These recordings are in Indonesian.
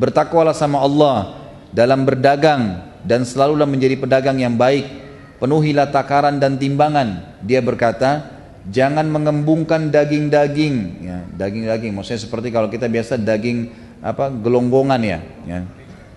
bertakwalah sama Allah dalam berdagang dan selalulah menjadi pedagang yang baik. Penuhilah takaran dan timbangan. Dia berkata jangan mengembungkan daging-daging. Ya daging-daging. Maksudnya seperti kalau kita biasa daging apa gelonggongan ya. Ya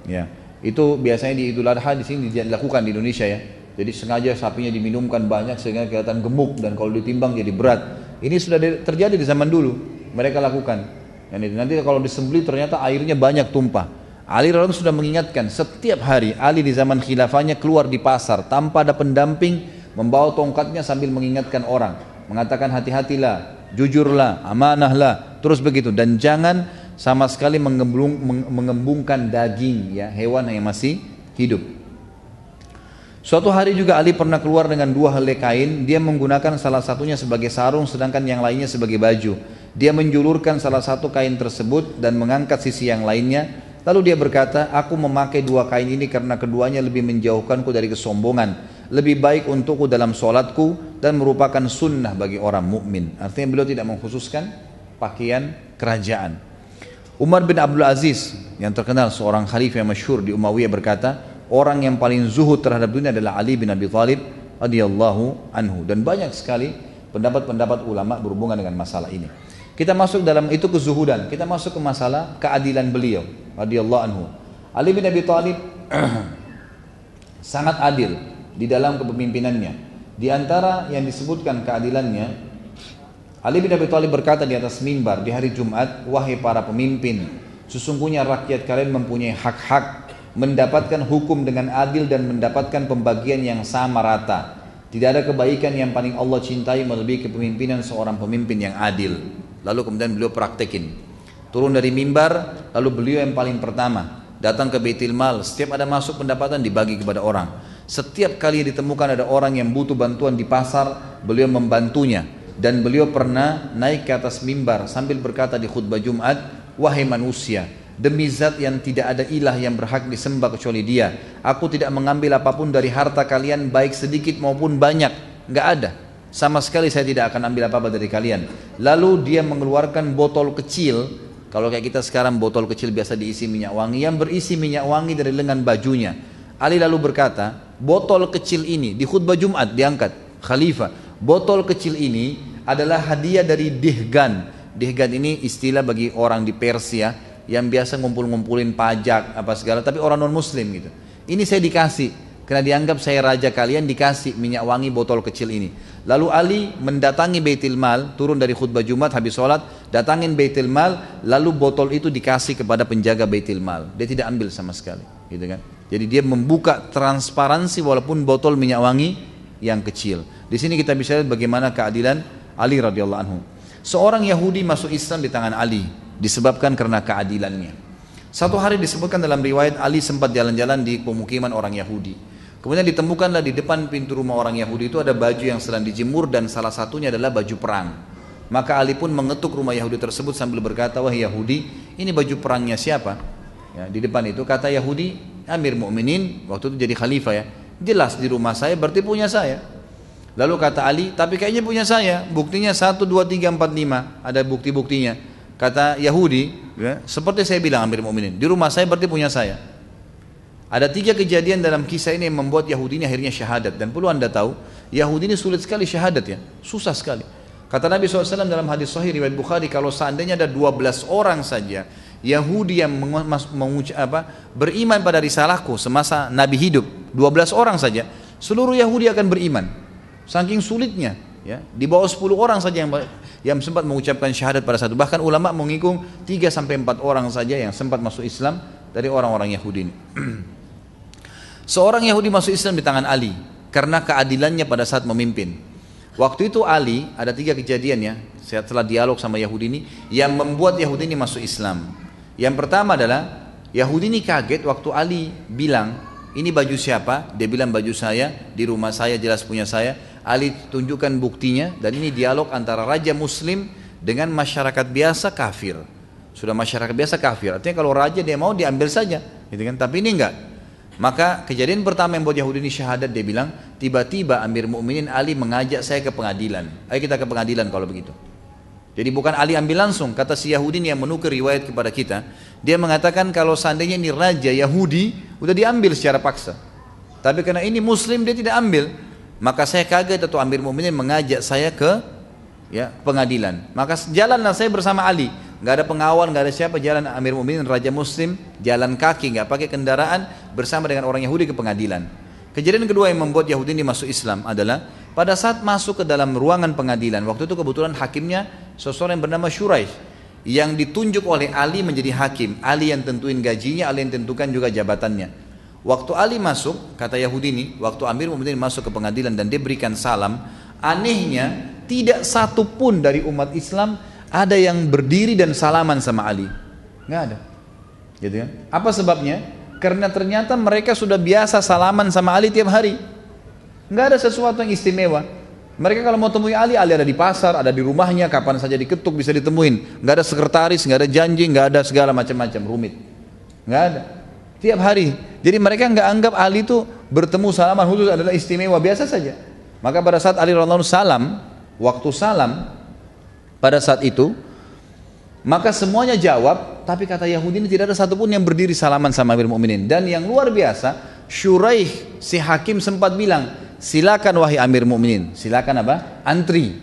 ya. Itu biasanya di Idul Adha di sini dilakukan di Indonesia ya. Jadi sengaja sapinya diminumkan banyak sehingga kelihatan gemuk dan kalau ditimbang jadi berat. Ini sudah terjadi di zaman dulu. Mereka lakukan nanti kalau disembeli ternyata airnya banyak tumpah. Ali radhiyallahu sudah mengingatkan setiap hari Ali di zaman khilafahnya keluar di pasar tanpa ada pendamping membawa tongkatnya sambil mengingatkan orang. Mengatakan hati-hatilah jujurlah amanahlah. Terus begitu. Dan jangan sama sekali mengembung, mengembungkan daging ya hewan yang masih hidup Suatu hari juga Ali pernah keluar dengan dua helai kain, dia menggunakan salah satunya sebagai sarung sedangkan yang lainnya sebagai baju. Dia menjulurkan salah satu kain tersebut dan mengangkat sisi yang lainnya Lalu dia berkata, aku memakai dua kain ini karena keduanya lebih menjauhkanku dari kesombongan. Lebih baik untukku dalam sholatku dan merupakan sunnah bagi orang mukmin. Artinya beliau tidak mengkhususkan pakaian kerajaan. Umar bin Abdul Aziz yang terkenal seorang khalifah yang masyhur di Umayyah berkata, orang yang paling zuhud terhadap dunia adalah Ali bin Abi Thalib radhiyallahu anhu dan banyak sekali pendapat-pendapat ulama berhubungan dengan masalah ini. Kita masuk dalam itu kezuhudan. Kita masuk ke masalah keadilan beliau radhiyallahu anhu. Ali bin Abi Thalib sangat adil di dalam kepemimpinannya. Di antara yang disebutkan keadilannya, Ali bin Abi Thalib berkata di atas mimbar di hari Jumat, "Wahai para pemimpin, sesungguhnya rakyat kalian mempunyai hak-hak mendapatkan hukum dengan adil dan mendapatkan pembagian yang sama rata. Tidak ada kebaikan yang paling Allah cintai melebihi kepemimpinan seorang pemimpin yang adil." Lalu kemudian beliau praktekin. Turun dari mimbar, lalu beliau yang paling pertama datang ke Baitul Mal. Setiap ada masuk pendapatan dibagi kepada orang. Setiap kali ditemukan ada orang yang butuh bantuan di pasar, beliau membantunya. Dan beliau pernah naik ke atas mimbar sambil berkata di khutbah Jumat, wahai manusia, demi zat yang tidak ada ilah yang berhak disembah kecuali dia. Aku tidak mengambil apa pun dari harta kalian baik sedikit maupun banyak. Enggak ada sama sekali saya tidak akan ambil apa-apa dari kalian. Lalu dia mengeluarkan botol kecil, kalau kayak kita sekarang botol kecil biasa diisi minyak wangi, yang berisi minyak wangi dari lengan bajunya. Ali lalu berkata, botol kecil ini di khutbah Jumat diangkat, Khalifah, botol kecil ini adalah hadiah dari Dihgan. Dihgan ini istilah bagi orang di Persia yang biasa ngumpul-ngumpulin pajak apa segala, tapi orang non Muslim gitu. Ini saya dikasih karena dianggap saya raja kalian dikasih minyak wangi botol kecil ini. Lalu Ali mendatangi Baitul Mal, turun dari khutbah Jumat habis sholat, datangin Baitul Mal, lalu botol itu dikasih kepada penjaga Baitul Mal. Dia tidak ambil sama sekali, gitu kan? Jadi dia membuka transparansi walaupun botol minyak wangi yang kecil. Di sini kita bisa lihat bagaimana keadilan Ali radhiyallahu anhu. Seorang Yahudi masuk Islam di tangan Ali disebabkan karena keadilannya. Satu hari disebutkan dalam riwayat Ali sempat jalan-jalan di pemukiman orang Yahudi. Kemudian ditemukanlah di depan pintu rumah orang Yahudi itu ada baju yang sedang dijemur dan salah satunya adalah baju perang. Maka Ali pun mengetuk rumah Yahudi tersebut sambil berkata, wah Yahudi, ini baju perangnya siapa? Ya, di depan itu kata Yahudi, Amir Mukminin waktu itu jadi khalifah ya. Jelas di rumah saya berarti punya saya. Lalu kata Ali, tapi kayaknya punya saya. Buktinya 1, 2, 3, 4, 5. Ada bukti-buktinya. Kata Yahudi, ya, seperti saya bilang Amir Mukminin, di rumah saya berarti punya saya. Ada tiga kejadian dalam kisah ini yang membuat Yahudi ini akhirnya syahadat. Dan perlu anda tahu, Yahudi ini sulit sekali syahadat ya. Susah sekali. Kata Nabi SAW dalam hadis sahih riwayat Bukhari, kalau seandainya ada 12 orang saja Yahudi yang apa, beriman pada risalahku semasa Nabi hidup, 12 orang saja, seluruh Yahudi akan beriman. Saking sulitnya, ya. Di bawah 10 orang saja yang yang sempat mengucapkan syahadat pada satu. Bahkan ulama mengikung 3 sampai 4 orang saja yang sempat masuk Islam dari orang-orang Yahudi ini. Seorang Yahudi masuk Islam di tangan Ali karena keadilannya pada saat memimpin. Waktu itu Ali ada tiga kejadian ya, setelah dialog sama Yahudi ini yang membuat Yahudi ini masuk Islam. Yang pertama adalah Yahudi ini kaget waktu Ali bilang ini baju siapa? Dia bilang baju saya di rumah saya jelas punya saya. Ali tunjukkan buktinya dan ini dialog antara raja Muslim dengan masyarakat biasa kafir. Sudah masyarakat biasa kafir. Artinya kalau raja dia mau diambil saja, gitu kan? Tapi ini enggak. Maka kejadian pertama yang buat Yahudi ini syahadat dia bilang, tiba-tiba Amir Mukminin Ali mengajak saya ke pengadilan. Ayo kita ke pengadilan kalau begitu. Jadi bukan Ali ambil langsung, kata si Yahudi ini yang menukir riwayat kepada kita. Dia mengatakan kalau seandainya ini raja Yahudi, udah diambil secara paksa. Tapi karena ini Muslim dia tidak ambil, maka saya kaget atau Amir Mu'minin mengajak saya ke ya pengadilan. Maka jalanlah saya bersama Ali. Gak ada pengawal, gak ada siapa jalan Amir Mu'minin Raja Muslim jalan kaki, gak pakai kendaraan bersama dengan orang Yahudi ke pengadilan. Kejadian kedua yang membuat Yahudi ini masuk Islam adalah pada saat masuk ke dalam ruangan pengadilan. Waktu itu kebetulan hakimnya seseorang yang bernama Shuraih yang ditunjuk oleh Ali menjadi hakim. Ali yang tentuin gajinya, Ali yang tentukan juga jabatannya. Waktu Ali masuk, kata Yahudi ini, waktu Amir Mu'minin masuk ke pengadilan dan dia berikan salam, anehnya tidak satu pun dari umat Islam ada yang berdiri dan salaman sama Ali. Nggak ada. Gitu kan? Apa sebabnya? Karena ternyata mereka sudah biasa salaman sama Ali tiap hari. Nggak ada sesuatu yang istimewa. Mereka kalau mau temui Ali, Ali ada di pasar, ada di rumahnya, kapan saja diketuk bisa ditemuin. Nggak ada sekretaris, nggak ada janji, nggak ada segala macam-macam rumit. Nggak ada. Tiap hari. Jadi mereka nggak anggap Ali itu bertemu salaman khusus adalah istimewa biasa saja. Maka pada saat Ali radhiallahu salam, waktu salam pada saat itu maka semuanya jawab, tapi kata Yahudi ini tidak ada satupun yang berdiri salaman sama Amir Mukminin. Dan yang luar biasa, Shuraih si hakim sempat bilang, silakan wahai Amir Mukminin, silakan apa? Antri.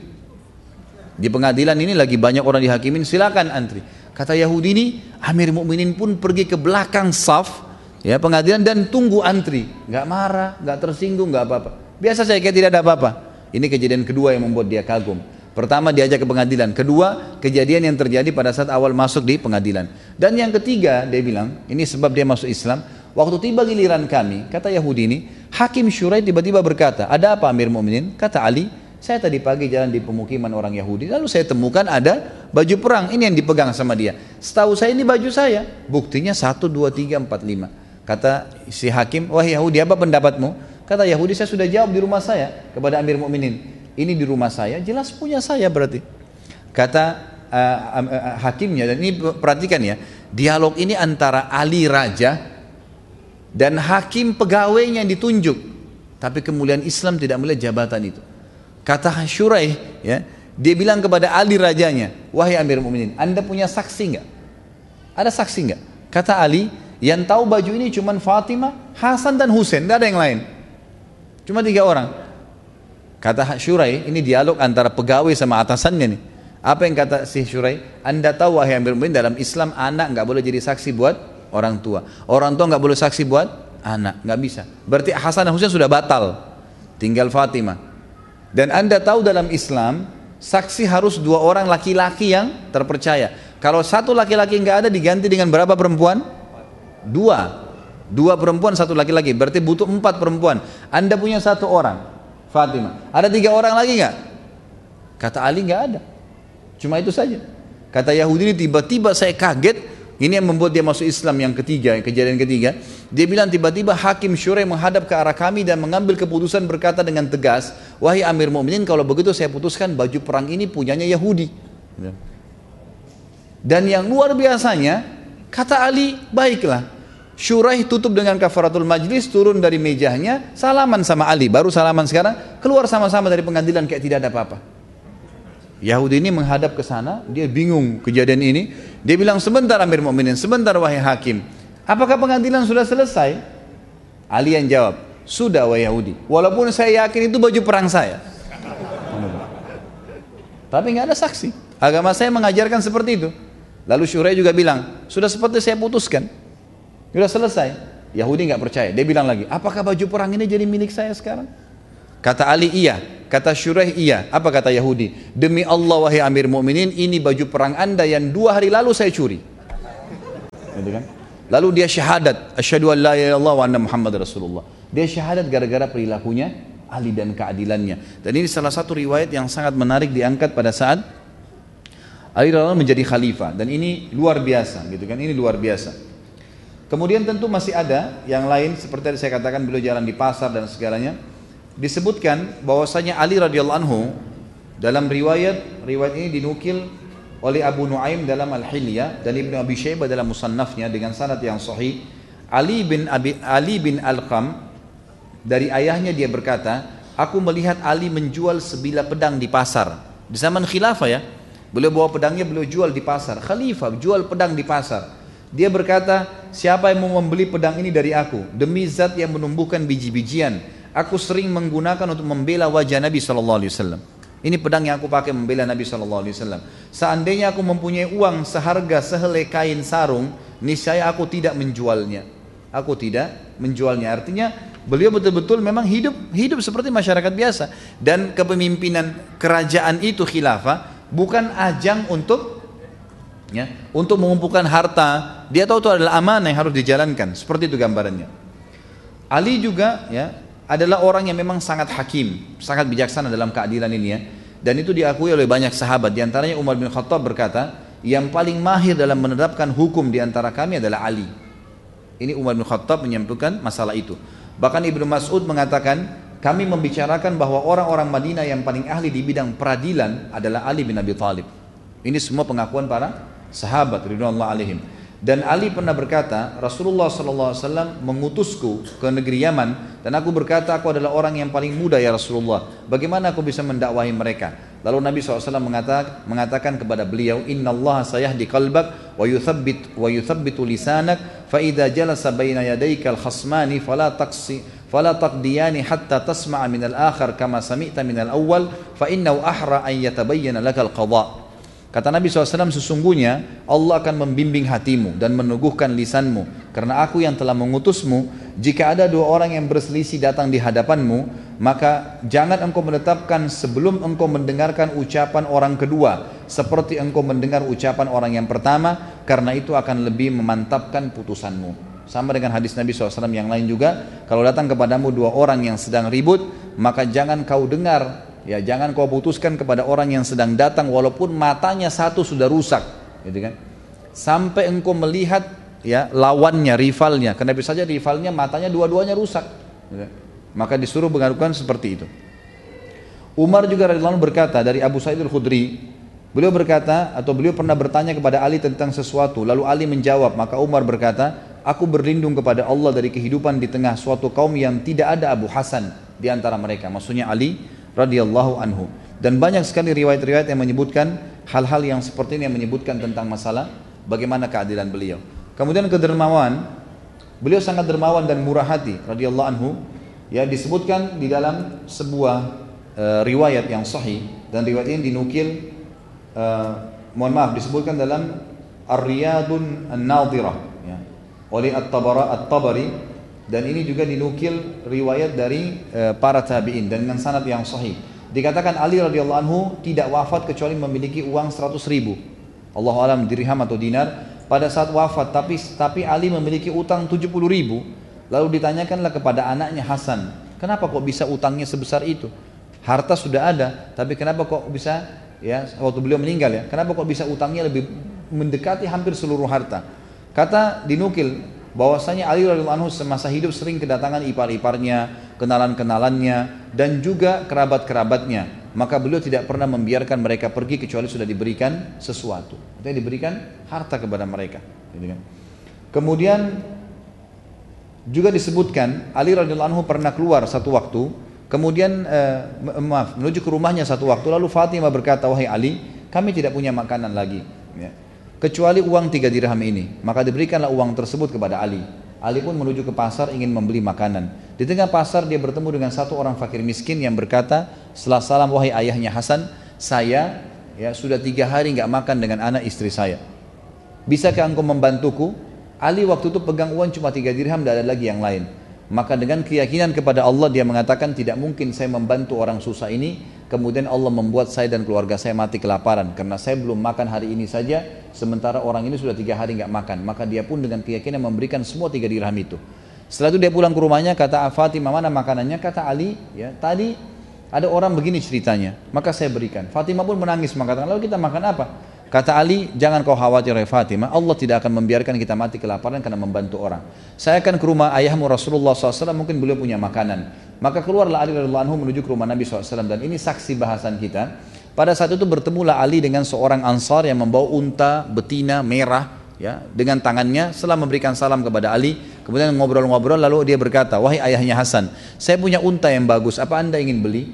Di pengadilan ini lagi banyak orang dihakimin, silakan antri. Kata Yahudi ini, Amir Mukminin pun pergi ke belakang saf, ya pengadilan dan tunggu antri. Gak marah, gak tersinggung, gak apa-apa. Biasa saya kayak tidak ada apa-apa. Ini kejadian kedua yang membuat dia kagum. Pertama diajak ke pengadilan, kedua kejadian yang terjadi pada saat awal masuk di pengadilan. Dan yang ketiga dia bilang, ini sebab dia masuk Islam, waktu tiba giliran kami, kata Yahudi ini, Hakim Syurai tiba-tiba berkata, ada apa Amir Mu'minin? Kata Ali, saya tadi pagi jalan di pemukiman orang Yahudi, lalu saya temukan ada baju perang, ini yang dipegang sama dia. Setahu saya ini baju saya, buktinya 1, 2, 3, 4, 5. Kata si Hakim, wah Yahudi apa pendapatmu? Kata Yahudi, saya sudah jawab di rumah saya kepada Amir Mu'minin ini di rumah saya, jelas punya saya berarti. Kata uh, uh, hakimnya, dan ini perhatikan ya, dialog ini antara Ali Raja dan hakim pegawainya yang ditunjuk. Tapi kemuliaan Islam tidak melihat jabatan itu. Kata Syuraih, ya, dia bilang kepada Ali rajanya, wahai Amir Mu'minin, anda punya saksi nggak? Ada saksi nggak? Kata Ali, yang tahu baju ini cuma Fatimah, Hasan dan Husain, tidak ada yang lain. Cuma tiga orang. Kata Syurai, ini dialog antara pegawai sama atasannya nih. Apa yang kata si Syurai? Anda tahu wahai yang bermain dalam Islam anak nggak boleh jadi saksi buat orang tua. Orang tua nggak boleh saksi buat anak, nggak bisa. Berarti Hasan dan Husain sudah batal. Tinggal Fatimah. Dan Anda tahu dalam Islam saksi harus dua orang laki-laki yang terpercaya. Kalau satu laki-laki nggak ada diganti dengan berapa perempuan? Dua. Dua perempuan, satu laki-laki. Berarti butuh empat perempuan. Anda punya satu orang. Fatimah. Ada tiga orang lagi nggak? Kata Ali nggak ada. Cuma itu saja. Kata Yahudi ini tiba-tiba saya kaget. Ini yang membuat dia masuk Islam yang ketiga, kejadian ketiga. Dia bilang tiba-tiba Hakim Syurai menghadap ke arah kami dan mengambil keputusan berkata dengan tegas, wahai Amir Mu'minin kalau begitu saya putuskan baju perang ini punyanya Yahudi. Dan yang luar biasanya, kata Ali, baiklah, Syuraih tutup dengan kafaratul majlis, turun dari mejanya, salaman sama Ali, baru salaman sekarang, keluar sama-sama dari pengadilan kayak tidak ada apa-apa. Yahudi ini menghadap ke sana, dia bingung kejadian ini. Dia bilang, sebentar Amir Mu'minin, sebentar wahai hakim. Apakah pengadilan sudah selesai? Ali yang jawab, sudah wahai Yahudi. Walaupun saya yakin itu baju perang saya. Tapi nggak ada saksi. Agama saya mengajarkan seperti itu. Lalu Syurai juga bilang, sudah seperti saya putuskan. Sudah selesai. Yahudi nggak percaya. Dia bilang lagi, apakah baju perang ini jadi milik saya sekarang? Kata Ali iya, kata Syuraih iya. Apa kata Yahudi? Demi Allah wahai Amir Mu'minin, ini baju perang anda yang dua hari lalu saya curi. Gitu kan? Lalu dia syahadat, asyhadu an la ilaha illallah wa anna Muhammad Rasulullah. Dia syahadat gara-gara perilakunya Ali dan keadilannya. Dan ini salah satu riwayat yang sangat menarik diangkat pada saat Ali radhiyallahu menjadi khalifah dan ini luar biasa gitu kan ini luar biasa. Kemudian tentu masih ada yang lain seperti yang saya katakan beliau jalan di pasar dan segalanya. Disebutkan bahwasanya Ali radhiyallahu anhu dalam riwayat riwayat ini dinukil oleh Abu Nuaim dalam Al-Hilyah dan Ibnu Abi Syaibah dalam musannafnya dengan sanad yang sahih. Ali bin Abi Ali bin Al-Qam dari ayahnya dia berkata, "Aku melihat Ali menjual sebilah pedang di pasar." Di zaman khilafah ya. Beliau bawa pedangnya, beliau jual di pasar. Khalifah jual pedang di pasar. Dia berkata, siapa yang mau membeli pedang ini dari aku? Demi zat yang menumbuhkan biji-bijian. Aku sering menggunakan untuk membela wajah Nabi SAW. Ini pedang yang aku pakai membela Nabi SAW. Seandainya aku mempunyai uang seharga sehelai kain sarung, niscaya aku tidak menjualnya. Aku tidak menjualnya. Artinya beliau betul-betul memang hidup hidup seperti masyarakat biasa. Dan kepemimpinan kerajaan itu khilafah bukan ajang untuk ya, untuk mengumpulkan harta, dia tahu itu adalah amanah yang harus dijalankan. Seperti itu gambarannya. Ali juga ya adalah orang yang memang sangat hakim, sangat bijaksana dalam keadilan ini ya. Dan itu diakui oleh banyak sahabat. Di antaranya Umar bin Khattab berkata, yang paling mahir dalam menerapkan hukum di antara kami adalah Ali. Ini Umar bin Khattab menyampaikan masalah itu. Bahkan Ibnu Mas'ud mengatakan, kami membicarakan bahwa orang-orang Madinah yang paling ahli di bidang peradilan adalah Ali bin Abi Thalib. Ini semua pengakuan para sahabat ridwanullah alaihim. Dan Ali pernah berkata, Rasulullah SAW mengutusku ke negeri Yaman dan aku berkata aku adalah orang yang paling muda ya Rasulullah. Bagaimana aku bisa mendakwahi mereka? Lalu Nabi SAW mengatakan, kepada beliau, Inna Allah sayahdi qalbak wa yuthabbit wa yuthabbitu lisanak fa jalasa baina yadayka al-khasmani fala taqsi fala taqdiyani hatta tasma'a kama sami'ta fa innahu ahra an yatabayyana laka al-qada'. Kata Nabi SAW sesungguhnya Allah akan membimbing hatimu dan meneguhkan lisanmu karena aku yang telah mengutusmu jika ada dua orang yang berselisih datang di hadapanmu maka jangan engkau menetapkan sebelum engkau mendengarkan ucapan orang kedua seperti engkau mendengar ucapan orang yang pertama karena itu akan lebih memantapkan putusanmu sama dengan hadis Nabi SAW yang lain juga kalau datang kepadamu dua orang yang sedang ribut maka jangan kau dengar Ya jangan kau putuskan kepada orang yang sedang datang walaupun matanya satu sudah rusak, gitu kan? Sampai engkau melihat ya lawannya, rivalnya. Karena bisa saja rivalnya matanya dua-duanya rusak. Gitu. Kan? Maka disuruh mengadukan seperti itu. Umar juga radhiyallahu berkata dari Abu Sa'id al-Khudri, beliau berkata atau beliau pernah bertanya kepada Ali tentang sesuatu, lalu Ali menjawab, maka Umar berkata, aku berlindung kepada Allah dari kehidupan di tengah suatu kaum yang tidak ada Abu Hasan di antara mereka. Maksudnya Ali radhiyallahu anhu. Dan banyak sekali riwayat-riwayat yang menyebutkan hal-hal yang seperti ini yang menyebutkan tentang masalah bagaimana keadilan beliau. Kemudian kedermawan, beliau sangat dermawan dan murah hati radhiyallahu anhu. Ya disebutkan di dalam sebuah uh, riwayat yang sahih dan riwayat ini dinukil uh, mohon maaf disebutkan dalam Ar-Riyadun An-Nadirah oleh At-Tabari dan ini juga dinukil riwayat dari e, para tabi'in dengan sanad yang sahih. Dikatakan Ali radhiyallahu anhu tidak wafat kecuali memiliki uang 100 ribu. Allah alam dirham atau dinar pada saat wafat tapi tapi Ali memiliki utang 70 ribu. Lalu ditanyakanlah kepada anaknya Hasan, kenapa kok bisa utangnya sebesar itu? Harta sudah ada, tapi kenapa kok bisa ya waktu beliau meninggal ya, kenapa kok bisa utangnya lebih mendekati hampir seluruh harta? Kata dinukil bahwasanya Ali radhiyallahu anhu semasa hidup sering kedatangan ipar-iparnya, kenalan-kenalannya dan juga kerabat-kerabatnya. Maka beliau tidak pernah membiarkan mereka pergi kecuali sudah diberikan sesuatu. Artinya diberikan harta kepada mereka. Gitu kan. Kemudian juga disebutkan Ali radhiyallahu anhu pernah keluar satu waktu, kemudian eh, maaf menuju ke rumahnya satu waktu lalu Fatimah berkata wahai Ali, kami tidak punya makanan lagi. Ya kecuali uang tiga dirham ini. Maka diberikanlah uang tersebut kepada Ali. Ali pun menuju ke pasar ingin membeli makanan. Di tengah pasar dia bertemu dengan satu orang fakir miskin yang berkata, setelah salam wahai ayahnya Hasan, saya ya sudah tiga hari nggak makan dengan anak istri saya. Bisakah engkau membantuku? Ali waktu itu pegang uang cuma tiga dirham, tidak ada lagi yang lain. Maka dengan keyakinan kepada Allah dia mengatakan tidak mungkin saya membantu orang susah ini kemudian Allah membuat saya dan keluarga saya mati kelaparan. Karena saya belum makan hari ini saja sementara orang ini sudah tiga hari nggak makan. Maka dia pun dengan keyakinan memberikan semua tiga dirham itu. Setelah itu dia pulang ke rumahnya kata Fatimah mana makanannya? kata Ali ya tadi ada orang begini ceritanya. Maka saya berikan. Fatimah pun menangis mengatakan lalu kita makan apa Kata Ali, jangan kau khawatir ya Fatimah, Allah tidak akan membiarkan kita mati kelaparan karena membantu orang. Saya akan ke rumah ayahmu Rasulullah SAW, mungkin beliau punya makanan. Maka keluarlah Ali radhiyallahu anhu menuju ke rumah Nabi SAW dan ini saksi bahasan kita. Pada saat itu bertemulah Ali dengan seorang ansar yang membawa unta betina merah ya dengan tangannya setelah memberikan salam kepada Ali kemudian ngobrol-ngobrol lalu dia berkata wahai ayahnya Hasan saya punya unta yang bagus apa anda ingin beli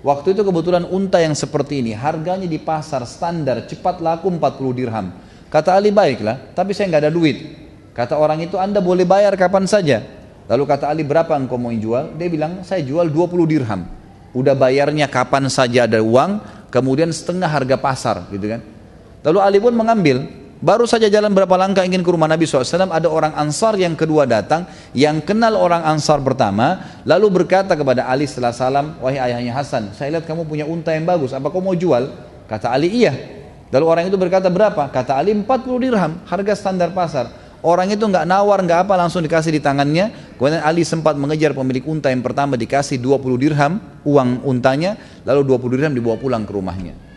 Waktu itu kebetulan unta yang seperti ini harganya di pasar standar cepat laku 40 dirham. Kata Ali baiklah, tapi saya nggak ada duit. Kata orang itu Anda boleh bayar kapan saja. Lalu kata Ali berapa engkau mau jual? Dia bilang saya jual 20 dirham. Udah bayarnya kapan saja ada uang, kemudian setengah harga pasar gitu kan. Lalu Ali pun mengambil, Baru saja jalan berapa langkah ingin ke rumah Nabi SAW, ada orang Ansar yang kedua datang, yang kenal orang Ansar pertama, lalu berkata kepada Ali setelah salam, wahai ayahnya Hasan, saya lihat kamu punya unta yang bagus, apa kau mau jual? Kata Ali, iya. Lalu orang itu berkata berapa? Kata Ali 40 dirham, harga standar pasar. Orang itu nggak nawar, nggak apa, langsung dikasih di tangannya. Kemudian Ali sempat mengejar pemilik unta yang pertama dikasih 20 dirham uang untanya, lalu 20 dirham dibawa pulang ke rumahnya.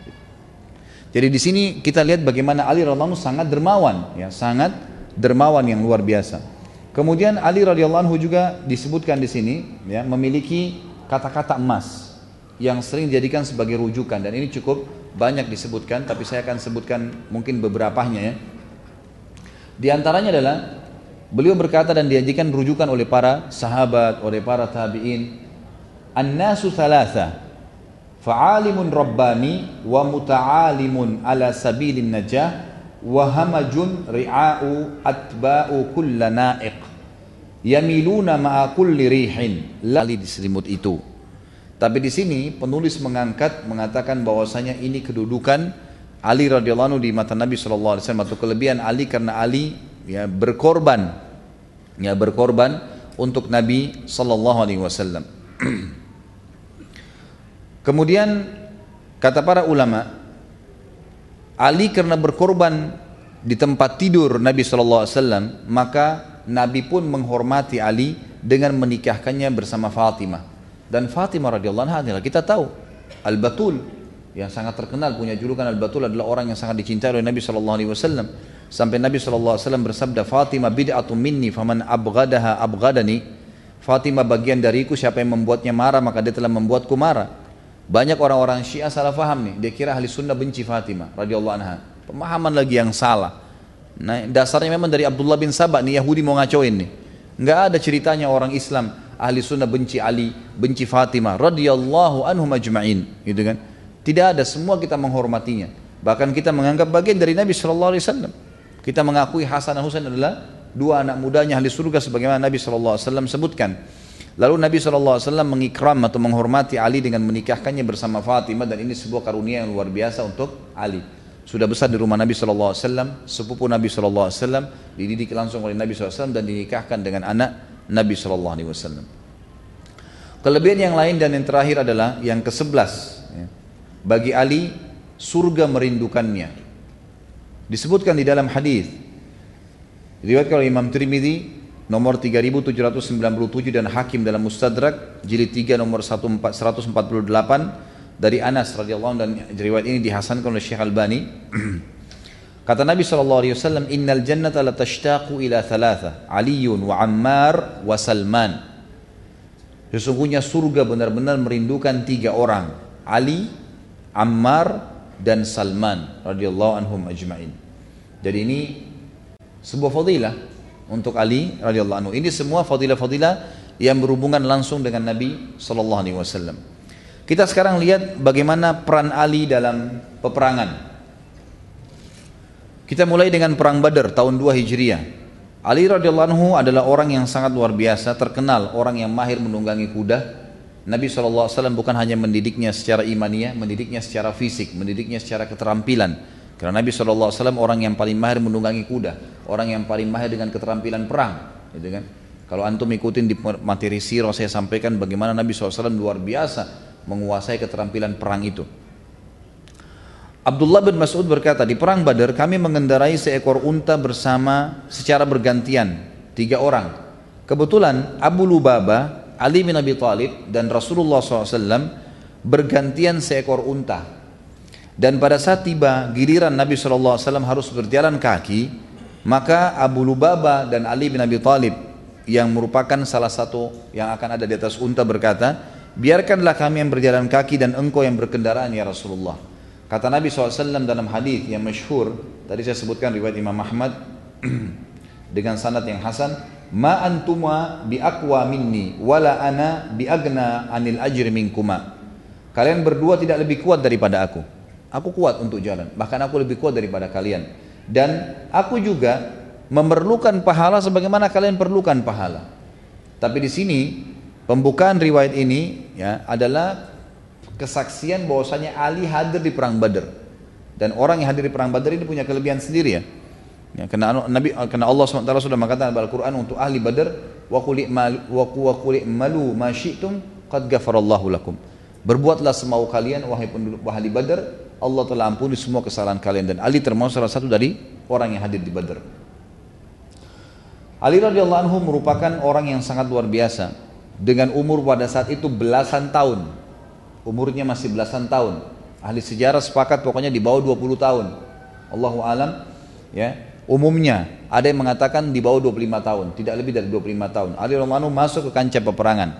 Jadi di sini kita lihat bagaimana Ali radhiallahu sangat dermawan, ya sangat dermawan yang luar biasa. Kemudian Ali radhiyallahu juga disebutkan di sini ya memiliki kata-kata emas yang sering dijadikan sebagai rujukan dan ini cukup banyak disebutkan tapi saya akan sebutkan mungkin beberapanya ya. Di antaranya adalah beliau berkata dan diajikan rujukan oleh para sahabat, oleh para tabi'in. An-nasu thalatha fa'alimun rabbani wa muta'alimun ala sabilin najah wa hamajun ri'a'u atba'u kulla na'iq. Yamiluna ma'a kulli rihin. Lali diselimut itu. Tapi di sini penulis mengangkat mengatakan bahwasanya ini kedudukan Ali radhiyallahu anhu di mata Nabi sallallahu alaihi wasallam atau kelebihan Ali karena Ali ya berkorban. Ya berkorban untuk Nabi sallallahu alaihi wasallam Kemudian kata para ulama, Ali karena berkorban di tempat tidur Nabi SAW, maka Nabi pun menghormati Ali dengan menikahkannya bersama Fatimah. Dan Fatimah radhiyallahu anha adalah kita tahu Al-Batul yang sangat terkenal punya julukan Al-Batul adalah orang yang sangat dicintai oleh Nabi SAW. Sampai Nabi SAW bersabda Fatimah bid'atun minni faman abghadaha abghadani. Fatimah bagian dariku siapa yang membuatnya marah maka dia telah membuatku marah. Banyak orang-orang Syiah salah faham nih, dia kira ahli sunnah benci Fatimah radhiyallahu anha. Pemahaman lagi yang salah. Nah, dasarnya memang dari Abdullah bin Sabah nih Yahudi mau ngacoin nih. Enggak ada ceritanya orang Islam ahli sunnah benci Ali, benci Fatimah radhiyallahu anhum ajma'in, gitu kan. Tidak ada, semua kita menghormatinya. Bahkan kita menganggap bagian dari Nabi sallallahu alaihi wasallam. Kita mengakui Hasan dan Husain adalah dua anak mudanya ahli surga sebagaimana Nabi sallallahu alaihi wasallam sebutkan. Lalu Nabi SAW mengikram atau menghormati Ali dengan menikahkannya bersama Fatimah dan ini sebuah karunia yang luar biasa untuk Ali. Sudah besar di rumah Nabi SAW, sepupu Nabi SAW, dididik langsung oleh Nabi SAW dan dinikahkan dengan anak Nabi SAW. Kelebihan yang lain dan yang terakhir adalah yang ke-11. Ya. Bagi Ali, surga merindukannya. Disebutkan di dalam hadis. Diriwayatkan oleh Imam Tirmidzi nomor 3797 dan Hakim dalam Mustadrak jilid 3 nomor 148 dari Anas radhiyallahu anhu dan riwayat ini dihasankan oleh Syekh Albani Kata Nabi SAW, Innal jannata la tashtaqu ila thalatha, Aliyun wa Ammar wa Salman. Sesungguhnya surga benar-benar merindukan tiga orang. Ali, Ammar, dan Salman radhiyallahu anhum ajma'in. Jadi ini sebuah fadilah untuk Ali radhiyallahu anhu. Ini semua fadilah-fadilah yang berhubungan langsung dengan Nabi sallallahu alaihi wasallam. Kita sekarang lihat bagaimana peran Ali dalam peperangan. Kita mulai dengan perang Badar tahun 2 Hijriah. Ali radhiyallahu anhu adalah orang yang sangat luar biasa, terkenal orang yang mahir menunggangi kuda. Nabi SAW bukan hanya mendidiknya secara imaniah, mendidiknya secara fisik, mendidiknya secara keterampilan. Karena Nabi SAW orang yang paling mahir menunggangi kuda, orang yang paling mahir dengan keterampilan perang, gitu kan? Kalau antum ikutin di materi sirah saya sampaikan bagaimana Nabi SAW luar biasa menguasai keterampilan perang itu. Abdullah bin Mas'ud berkata, di perang Badar kami mengendarai seekor unta bersama secara bergantian, tiga orang. Kebetulan Abu Lubaba, Ali bin Abi Thalib dan Rasulullah SAW bergantian seekor unta. Dan pada saat tiba giliran Nabi SAW harus berjalan kaki, maka Abu Lubaba dan Ali bin Abi Thalib yang merupakan salah satu yang akan ada di atas unta berkata, biarkanlah kami yang berjalan kaki dan engkau yang berkendaraan ya Rasulullah. Kata Nabi SAW dalam hadis yang masyhur, tadi saya sebutkan riwayat Imam Ahmad dengan sanad yang hasan, ma antuma bi aqwa minni wala ana bi agna anil ajri minkuma Kalian berdua tidak lebih kuat daripada aku. Aku kuat untuk jalan, bahkan aku lebih kuat daripada kalian. Dan aku juga memerlukan pahala sebagaimana kalian perlukan pahala. Tapi di sini pembukaan riwayat ini ya adalah kesaksian bahwasanya Ali hadir di perang Badar. Dan orang yang hadir di perang Badar ini punya kelebihan sendiri ya. Ya, karena Nabi karena Allah SWT sudah mengatakan dalam Al-Qur'an untuk ahli Badar wa qul wa malu ma syi'tum qad ghafarallahu lakum. Berbuatlah semau kalian wahai penduduk ahli Badar, Allah telah ampuni semua kesalahan kalian dan Ali termasuk salah satu dari orang yang hadir di Badar. Ali radhiyallahu anhu merupakan orang yang sangat luar biasa dengan umur pada saat itu belasan tahun. Umurnya masih belasan tahun. Ahli sejarah sepakat pokoknya di bawah 20 tahun. Allahu alam ya. Umumnya ada yang mengatakan di bawah 25 tahun, tidak lebih dari 25 tahun. Ali Romano masuk ke kancah peperangan.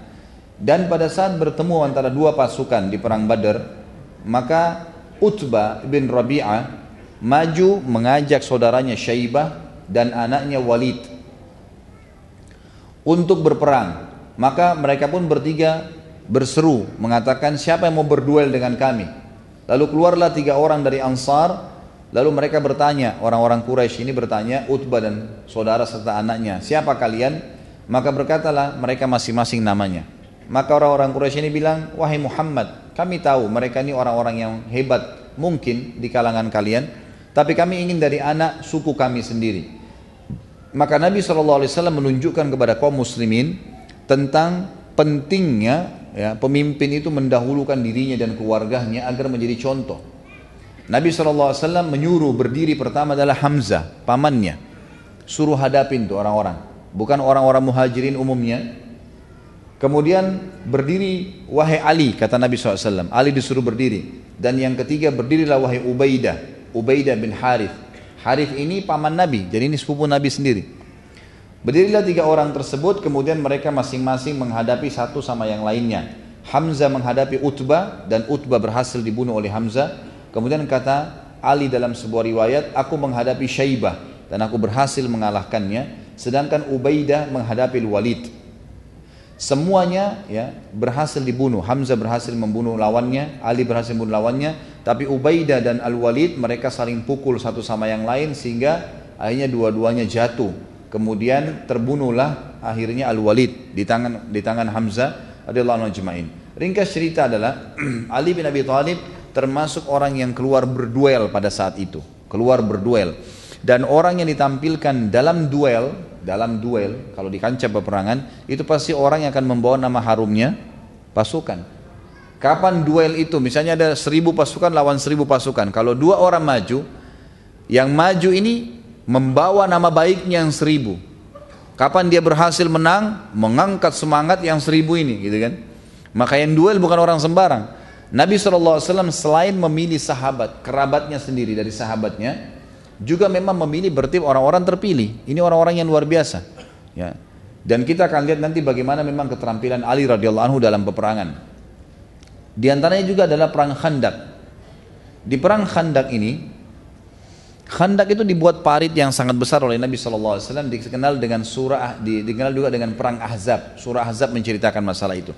Dan pada saat bertemu antara dua pasukan di perang Badar, maka Utbah bin Rabi'ah maju mengajak saudaranya Syaibah dan anaknya Walid untuk berperang. Maka mereka pun bertiga berseru mengatakan siapa yang mau berduel dengan kami. Lalu keluarlah tiga orang dari Ansar Lalu mereka bertanya, orang-orang Quraisy ini bertanya, Utbah dan saudara serta anaknya, siapa kalian? Maka berkatalah mereka masing-masing namanya. Maka orang-orang Quraisy ini bilang, wahai Muhammad, kami tahu mereka ini orang-orang yang hebat mungkin di kalangan kalian, tapi kami ingin dari anak suku kami sendiri. Maka Nabi SAW menunjukkan kepada kaum muslimin tentang pentingnya ya, pemimpin itu mendahulukan dirinya dan keluarganya agar menjadi contoh. Nabi SAW menyuruh berdiri pertama adalah Hamzah, pamannya. Suruh hadapin tuh orang-orang. Bukan orang-orang muhajirin umumnya. Kemudian berdiri wahai Ali, kata Nabi SAW. Ali disuruh berdiri. Dan yang ketiga berdirilah wahai Ubaidah. Ubaidah bin Harith. Harith ini paman Nabi, jadi ini sepupu Nabi sendiri. Berdirilah tiga orang tersebut, kemudian mereka masing-masing menghadapi satu sama yang lainnya. Hamzah menghadapi Utbah dan Utbah berhasil dibunuh oleh Hamzah Kemudian kata Ali dalam sebuah riwayat, aku menghadapi Syaibah dan aku berhasil mengalahkannya, sedangkan Ubaidah menghadapi Walid. Semuanya ya berhasil dibunuh. Hamzah berhasil membunuh lawannya, Ali berhasil membunuh lawannya, tapi Ubaidah dan Al-Walid mereka saling pukul satu sama yang lain sehingga akhirnya dua-duanya jatuh. Kemudian terbunuhlah akhirnya Al-Walid di tangan di tangan Hamzah radhiyallahu anhu. Ringkas cerita adalah Ali bin Abi Thalib termasuk orang yang keluar berduel pada saat itu, keluar berduel. Dan orang yang ditampilkan dalam duel, dalam duel, kalau di kancah peperangan, itu pasti orang yang akan membawa nama harumnya pasukan. Kapan duel itu? Misalnya ada seribu pasukan lawan seribu pasukan. Kalau dua orang maju, yang maju ini membawa nama baiknya yang seribu. Kapan dia berhasil menang, mengangkat semangat yang seribu ini, gitu kan? Maka yang duel bukan orang sembarang. Nabi SAW selain memilih sahabat, kerabatnya sendiri dari sahabatnya, juga memang memilih berarti orang-orang terpilih. Ini orang-orang yang luar biasa. Ya. Dan kita akan lihat nanti bagaimana memang keterampilan Ali radhiyallahu anhu dalam peperangan. Di antaranya juga adalah perang Khandak. Di perang Khandak ini, Khandak itu dibuat parit yang sangat besar oleh Nabi SAW dikenal dengan surah dikenal juga dengan perang Ahzab. Surah Ahzab menceritakan masalah itu.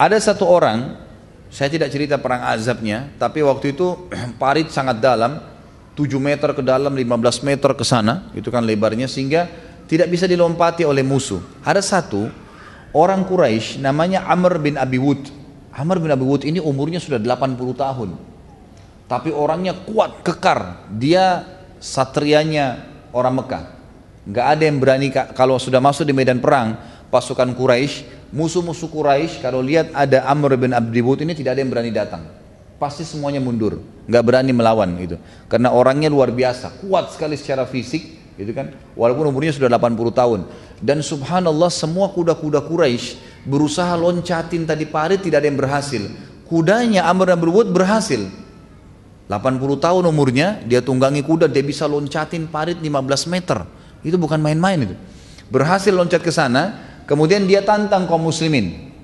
Ada satu orang saya tidak cerita perang azabnya, tapi waktu itu parit sangat dalam, 7 meter ke dalam, 15 meter ke sana, itu kan lebarnya, sehingga tidak bisa dilompati oleh musuh. Ada satu orang Quraisy namanya Amr bin Abi Wud. Amr bin Abi Wud ini umurnya sudah 80 tahun. Tapi orangnya kuat, kekar. Dia satrianya orang Mekah. Gak ada yang berani kalau sudah masuk di medan perang, pasukan Quraisy musuh-musuh Quraisy kalau lihat ada Amr bin Abdibut ini tidak ada yang berani datang. Pasti semuanya mundur, nggak berani melawan gitu. Karena orangnya luar biasa, kuat sekali secara fisik, gitu kan. Walaupun umurnya sudah 80 tahun. Dan subhanallah semua kuda-kuda Quraisy berusaha loncatin tadi parit tidak ada yang berhasil. Kudanya Amr bin Abdibut berhasil. 80 tahun umurnya, dia tunggangi kuda, dia bisa loncatin parit 15 meter. Itu bukan main-main itu. Berhasil loncat ke sana, Kemudian dia tantang kaum muslimin.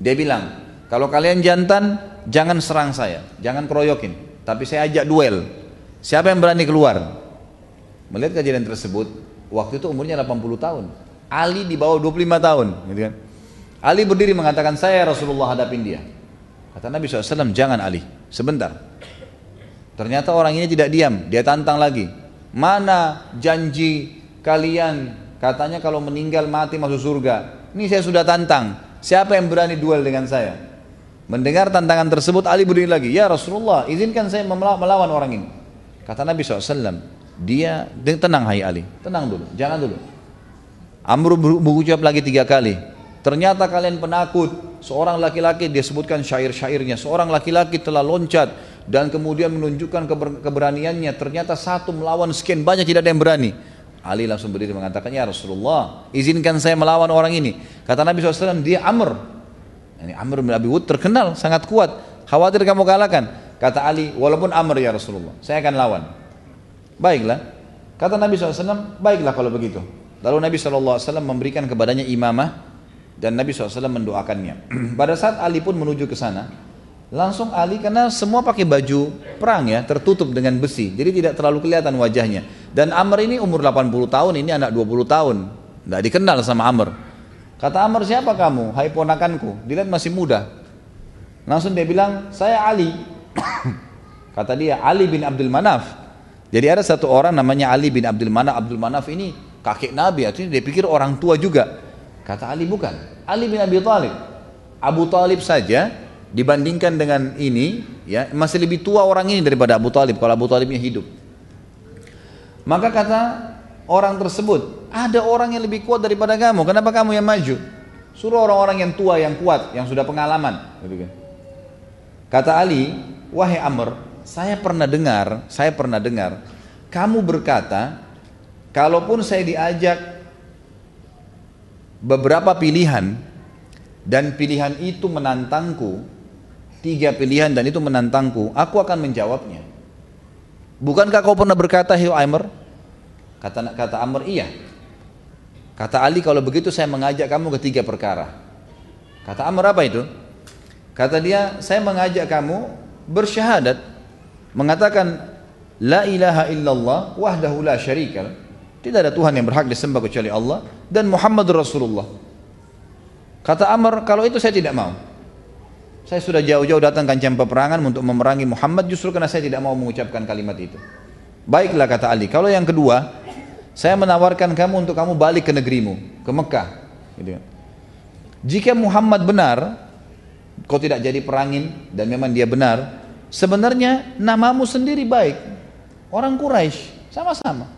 Dia bilang, kalau kalian jantan, jangan serang saya, jangan keroyokin. Tapi saya ajak duel. Siapa yang berani keluar? Melihat kejadian tersebut, waktu itu umurnya 80 tahun. Ali di bawah 25 tahun, gitu kan. Ali berdiri mengatakan, saya Rasulullah hadapin dia. Kata Nabi SAW, jangan Ali, sebentar. Ternyata orang ini tidak diam, dia tantang lagi. Mana janji kalian katanya kalau meninggal mati masuk surga. Ini saya sudah tantang. Siapa yang berani duel dengan saya? Mendengar tantangan tersebut Ali berdiri lagi. Ya Rasulullah izinkan saya melawan orang ini. Kata Nabi SAW. Dia tenang hai Ali. Tenang dulu. Jangan dulu. Amr berucap lagi tiga kali. Ternyata kalian penakut. Seorang laki-laki dia sebutkan syair-syairnya. Seorang laki-laki telah loncat dan kemudian menunjukkan keberaniannya. Ternyata satu melawan sekian banyak tidak ada yang berani. Ali langsung berdiri mengatakan, Ya Rasulullah, izinkan saya melawan orang ini. Kata Nabi SAW, dia Amr. Ini Amr bin Abi Wud terkenal, sangat kuat. Khawatir kamu kalahkan. Kata Ali, walaupun Amr ya Rasulullah, saya akan lawan. Baiklah. Kata Nabi SAW, baiklah kalau begitu. Lalu Nabi SAW memberikan kepadanya imamah dan Nabi SAW mendoakannya. Pada saat Ali pun menuju ke sana, Langsung Ali karena semua pakai baju perang ya, tertutup dengan besi. Jadi tidak terlalu kelihatan wajahnya. Dan Amr ini umur 80 tahun, ini anak 20 tahun. Tidak dikenal sama Amr. Kata Amr, siapa kamu? Hai ponakanku. Dilihat masih muda. Langsung dia bilang, saya Ali. Kata dia, Ali bin Abdul Manaf. Jadi ada satu orang namanya Ali bin Abdul Manaf. Abdul Manaf ini kakek Nabi, artinya dia pikir orang tua juga. Kata Ali, bukan. Ali bin Abi Talib. Abu Talib saja dibandingkan dengan ini ya masih lebih tua orang ini daripada Abu Talib kalau Abu Talibnya hidup maka kata orang tersebut ada orang yang lebih kuat daripada kamu kenapa kamu yang maju suruh orang-orang yang tua yang kuat yang sudah pengalaman gitu kan. kata Ali wahai Amr saya pernah dengar saya pernah dengar kamu berkata kalaupun saya diajak beberapa pilihan dan pilihan itu menantangku tiga pilihan dan itu menantangku, aku akan menjawabnya. Bukankah kau pernah berkata, Hiu Amr? Kata, kata Amr, iya. Kata Ali, kalau begitu saya mengajak kamu ke tiga perkara. Kata Amr, apa itu? Kata dia, saya mengajak kamu bersyahadat. Mengatakan, La ilaha illallah wahdahu la syarikal. Tidak ada Tuhan yang berhak disembah kecuali Allah. Dan Muhammad Rasulullah. Kata Amr, kalau itu saya tidak mau. Saya sudah jauh-jauh datang kancam peperangan untuk memerangi Muhammad justru karena saya tidak mau mengucapkan kalimat itu. Baiklah kata Ali, kalau yang kedua, saya menawarkan kamu untuk kamu balik ke negerimu, ke Mekah. Gitu. Kan. Jika Muhammad benar, kau tidak jadi perangin dan memang dia benar, sebenarnya namamu sendiri baik. Orang Quraisy sama-sama.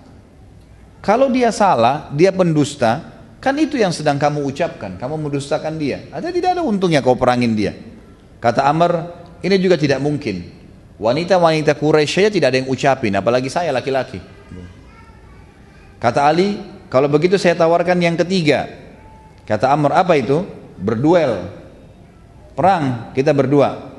Kalau dia salah, dia pendusta, kan itu yang sedang kamu ucapkan, kamu mendustakan dia. Ada tidak ada untungnya kau perangin dia. Kata Amr, ini juga tidak mungkin. Wanita-wanita Quraisy saja tidak ada yang ucapin, apalagi saya laki-laki. Kata Ali, kalau begitu saya tawarkan yang ketiga. Kata Amr, apa itu? Berduel. Perang, kita berdua.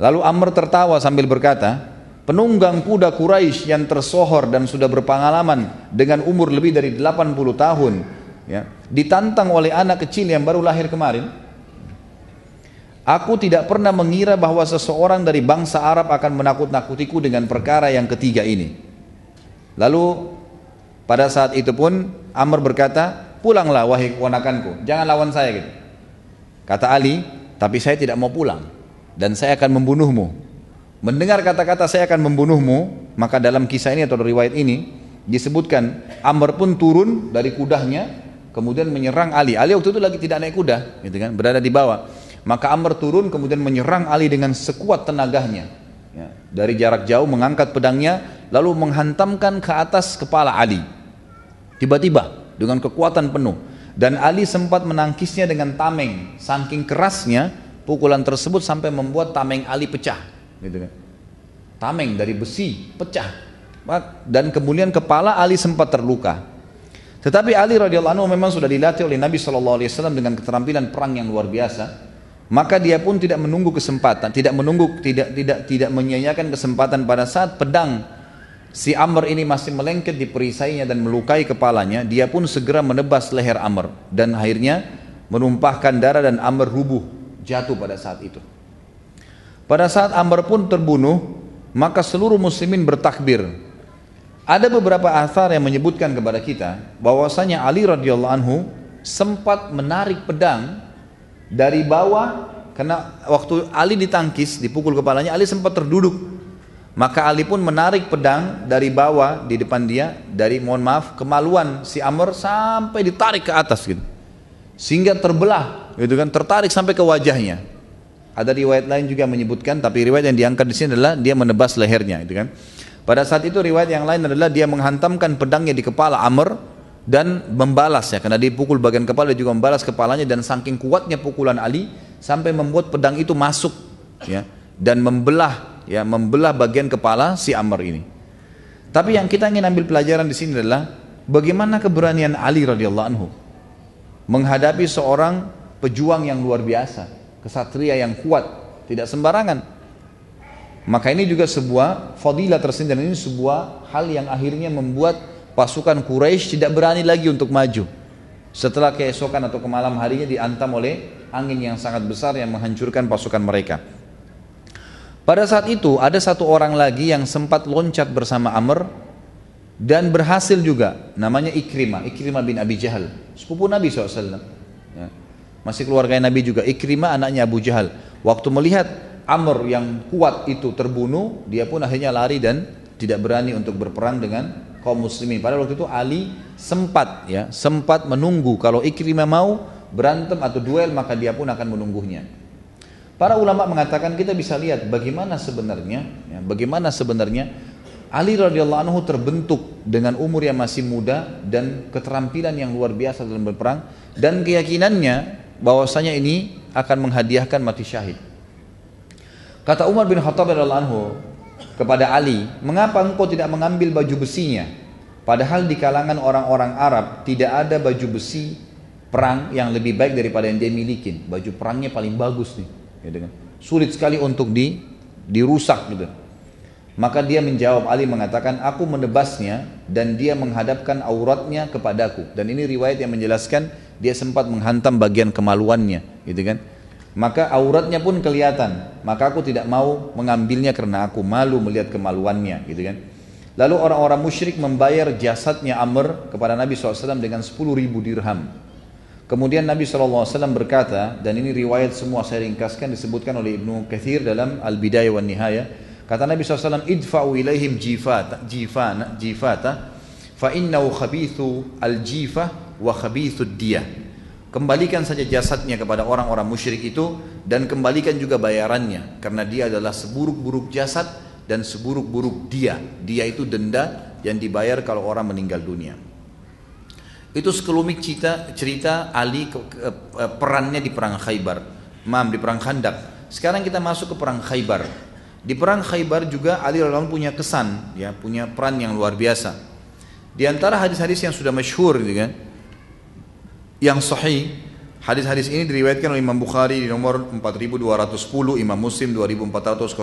Lalu Amr tertawa sambil berkata, penunggang kuda Quraisy yang tersohor dan sudah berpengalaman dengan umur lebih dari 80 tahun, ya, ditantang oleh anak kecil yang baru lahir kemarin, Aku tidak pernah mengira bahwa seseorang dari bangsa Arab akan menakut-nakutiku dengan perkara yang ketiga ini. Lalu pada saat itu pun Amr berkata, pulanglah wahai keponakanku, jangan lawan saya gitu. Kata Ali, tapi saya tidak mau pulang dan saya akan membunuhmu. Mendengar kata-kata saya akan membunuhmu, maka dalam kisah ini atau riwayat ini disebutkan Amr pun turun dari kudanya kemudian menyerang Ali. Ali waktu itu lagi tidak naik kuda, gitu kan, berada di bawah. Maka Amr turun kemudian menyerang Ali dengan sekuat tenaganya. Ya, dari jarak jauh mengangkat pedangnya lalu menghantamkan ke atas kepala Ali. Tiba-tiba dengan kekuatan penuh dan Ali sempat menangkisnya dengan tameng. Saking kerasnya pukulan tersebut sampai membuat tameng Ali pecah. Gitu kan. Tameng dari besi pecah dan kemudian kepala Ali sempat terluka. Tetapi Ali radhiyallahu anhu memang sudah dilatih oleh Nabi saw dengan keterampilan perang yang luar biasa maka dia pun tidak menunggu kesempatan, tidak menunggu, tidak tidak tidak menyanyiakan kesempatan pada saat pedang si Amr ini masih melengket di perisainya dan melukai kepalanya, dia pun segera menebas leher Amr dan akhirnya menumpahkan darah dan Amr rubuh jatuh pada saat itu. Pada saat Amr pun terbunuh, maka seluruh muslimin bertakbir. Ada beberapa asar yang menyebutkan kepada kita bahwasanya Ali radhiyallahu anhu sempat menarik pedang dari bawah Karena waktu Ali ditangkis, dipukul kepalanya, Ali sempat terduduk. Maka Ali pun menarik pedang dari bawah di depan dia, dari mohon maaf kemaluan si Amr sampai ditarik ke atas gitu. Sehingga terbelah, gitu kan, tertarik sampai ke wajahnya. Ada riwayat lain juga menyebutkan, tapi riwayat yang diangkat di sini adalah dia menebas lehernya, gitu kan. Pada saat itu riwayat yang lain adalah dia menghantamkan pedangnya di kepala Amr dan membalas ya karena dia pukul bagian kepala dia juga membalas kepalanya dan saking kuatnya pukulan Ali sampai membuat pedang itu masuk ya dan membelah ya membelah bagian kepala si Amr ini. Tapi yang kita ingin ambil pelajaran di sini adalah bagaimana keberanian Ali radhiyallahu anhu menghadapi seorang pejuang yang luar biasa, kesatria yang kuat, tidak sembarangan. Maka ini juga sebuah fadilah tersendiri ini sebuah hal yang akhirnya membuat pasukan Quraisy tidak berani lagi untuk maju. Setelah keesokan atau ke malam harinya diantam oleh angin yang sangat besar yang menghancurkan pasukan mereka. Pada saat itu ada satu orang lagi yang sempat loncat bersama Amr dan berhasil juga namanya Ikrimah, Ikrimah bin Abi Jahal, sepupu Nabi SAW. Ya. Masih keluarga Nabi juga, Ikrimah anaknya Abu Jahal. Waktu melihat Amr yang kuat itu terbunuh, dia pun akhirnya lari dan tidak berani untuk berperang dengan kaum muslimin. Pada waktu itu Ali sempat ya, sempat menunggu kalau Ikrimah mau berantem atau duel maka dia pun akan menunggunya. Para ulama mengatakan kita bisa lihat bagaimana sebenarnya, ya, bagaimana sebenarnya Ali radhiyallahu anhu terbentuk dengan umur yang masih muda dan keterampilan yang luar biasa dalam berperang dan keyakinannya bahwasanya ini akan menghadiahkan mati syahid. Kata Umar bin Khattab radhiyallahu anhu, kepada Ali, mengapa engkau tidak mengambil baju besinya? Padahal di kalangan orang-orang Arab tidak ada baju besi perang yang lebih baik daripada yang dia miliki. Baju perangnya paling bagus nih, gitu kan. Sulit sekali untuk di dirusak gitu. Maka dia menjawab Ali mengatakan aku menebasnya dan dia menghadapkan auratnya kepadaku dan ini riwayat yang menjelaskan dia sempat menghantam bagian kemaluannya gitu kan maka auratnya pun kelihatan maka aku tidak mau mengambilnya karena aku malu melihat kemaluannya gitu kan lalu orang-orang musyrik membayar jasadnya Amr kepada Nabi SAW dengan 10 ribu dirham kemudian Nabi SAW berkata dan ini riwayat semua saya ringkaskan disebutkan oleh Ibnu Kathir dalam Al-Bidayah wa Nihaya kata Nabi SAW idfa'u ilaihim jifata jifana jifata fa innahu khabithu al-jifah wa khabithu diyah Kembalikan saja jasadnya kepada orang-orang musyrik itu dan kembalikan juga bayarannya karena dia adalah seburuk-buruk jasad dan seburuk-buruk dia. Dia itu denda yang dibayar kalau orang meninggal dunia. Itu sekelumit cerita, cerita Ali ke, ke, ke, perannya di perang Khaybar. Mam di perang Khandak. Sekarang kita masuk ke perang Khaybar. Di perang Khaybar juga Ali radhiyallahu punya kesan, ya, punya peran yang luar biasa. Di antara hadis-hadis yang sudah masyhur gitu kan, yang sahih hadis-hadis ini diriwayatkan oleh Imam Bukhari di nomor 4210 Imam Muslim 2406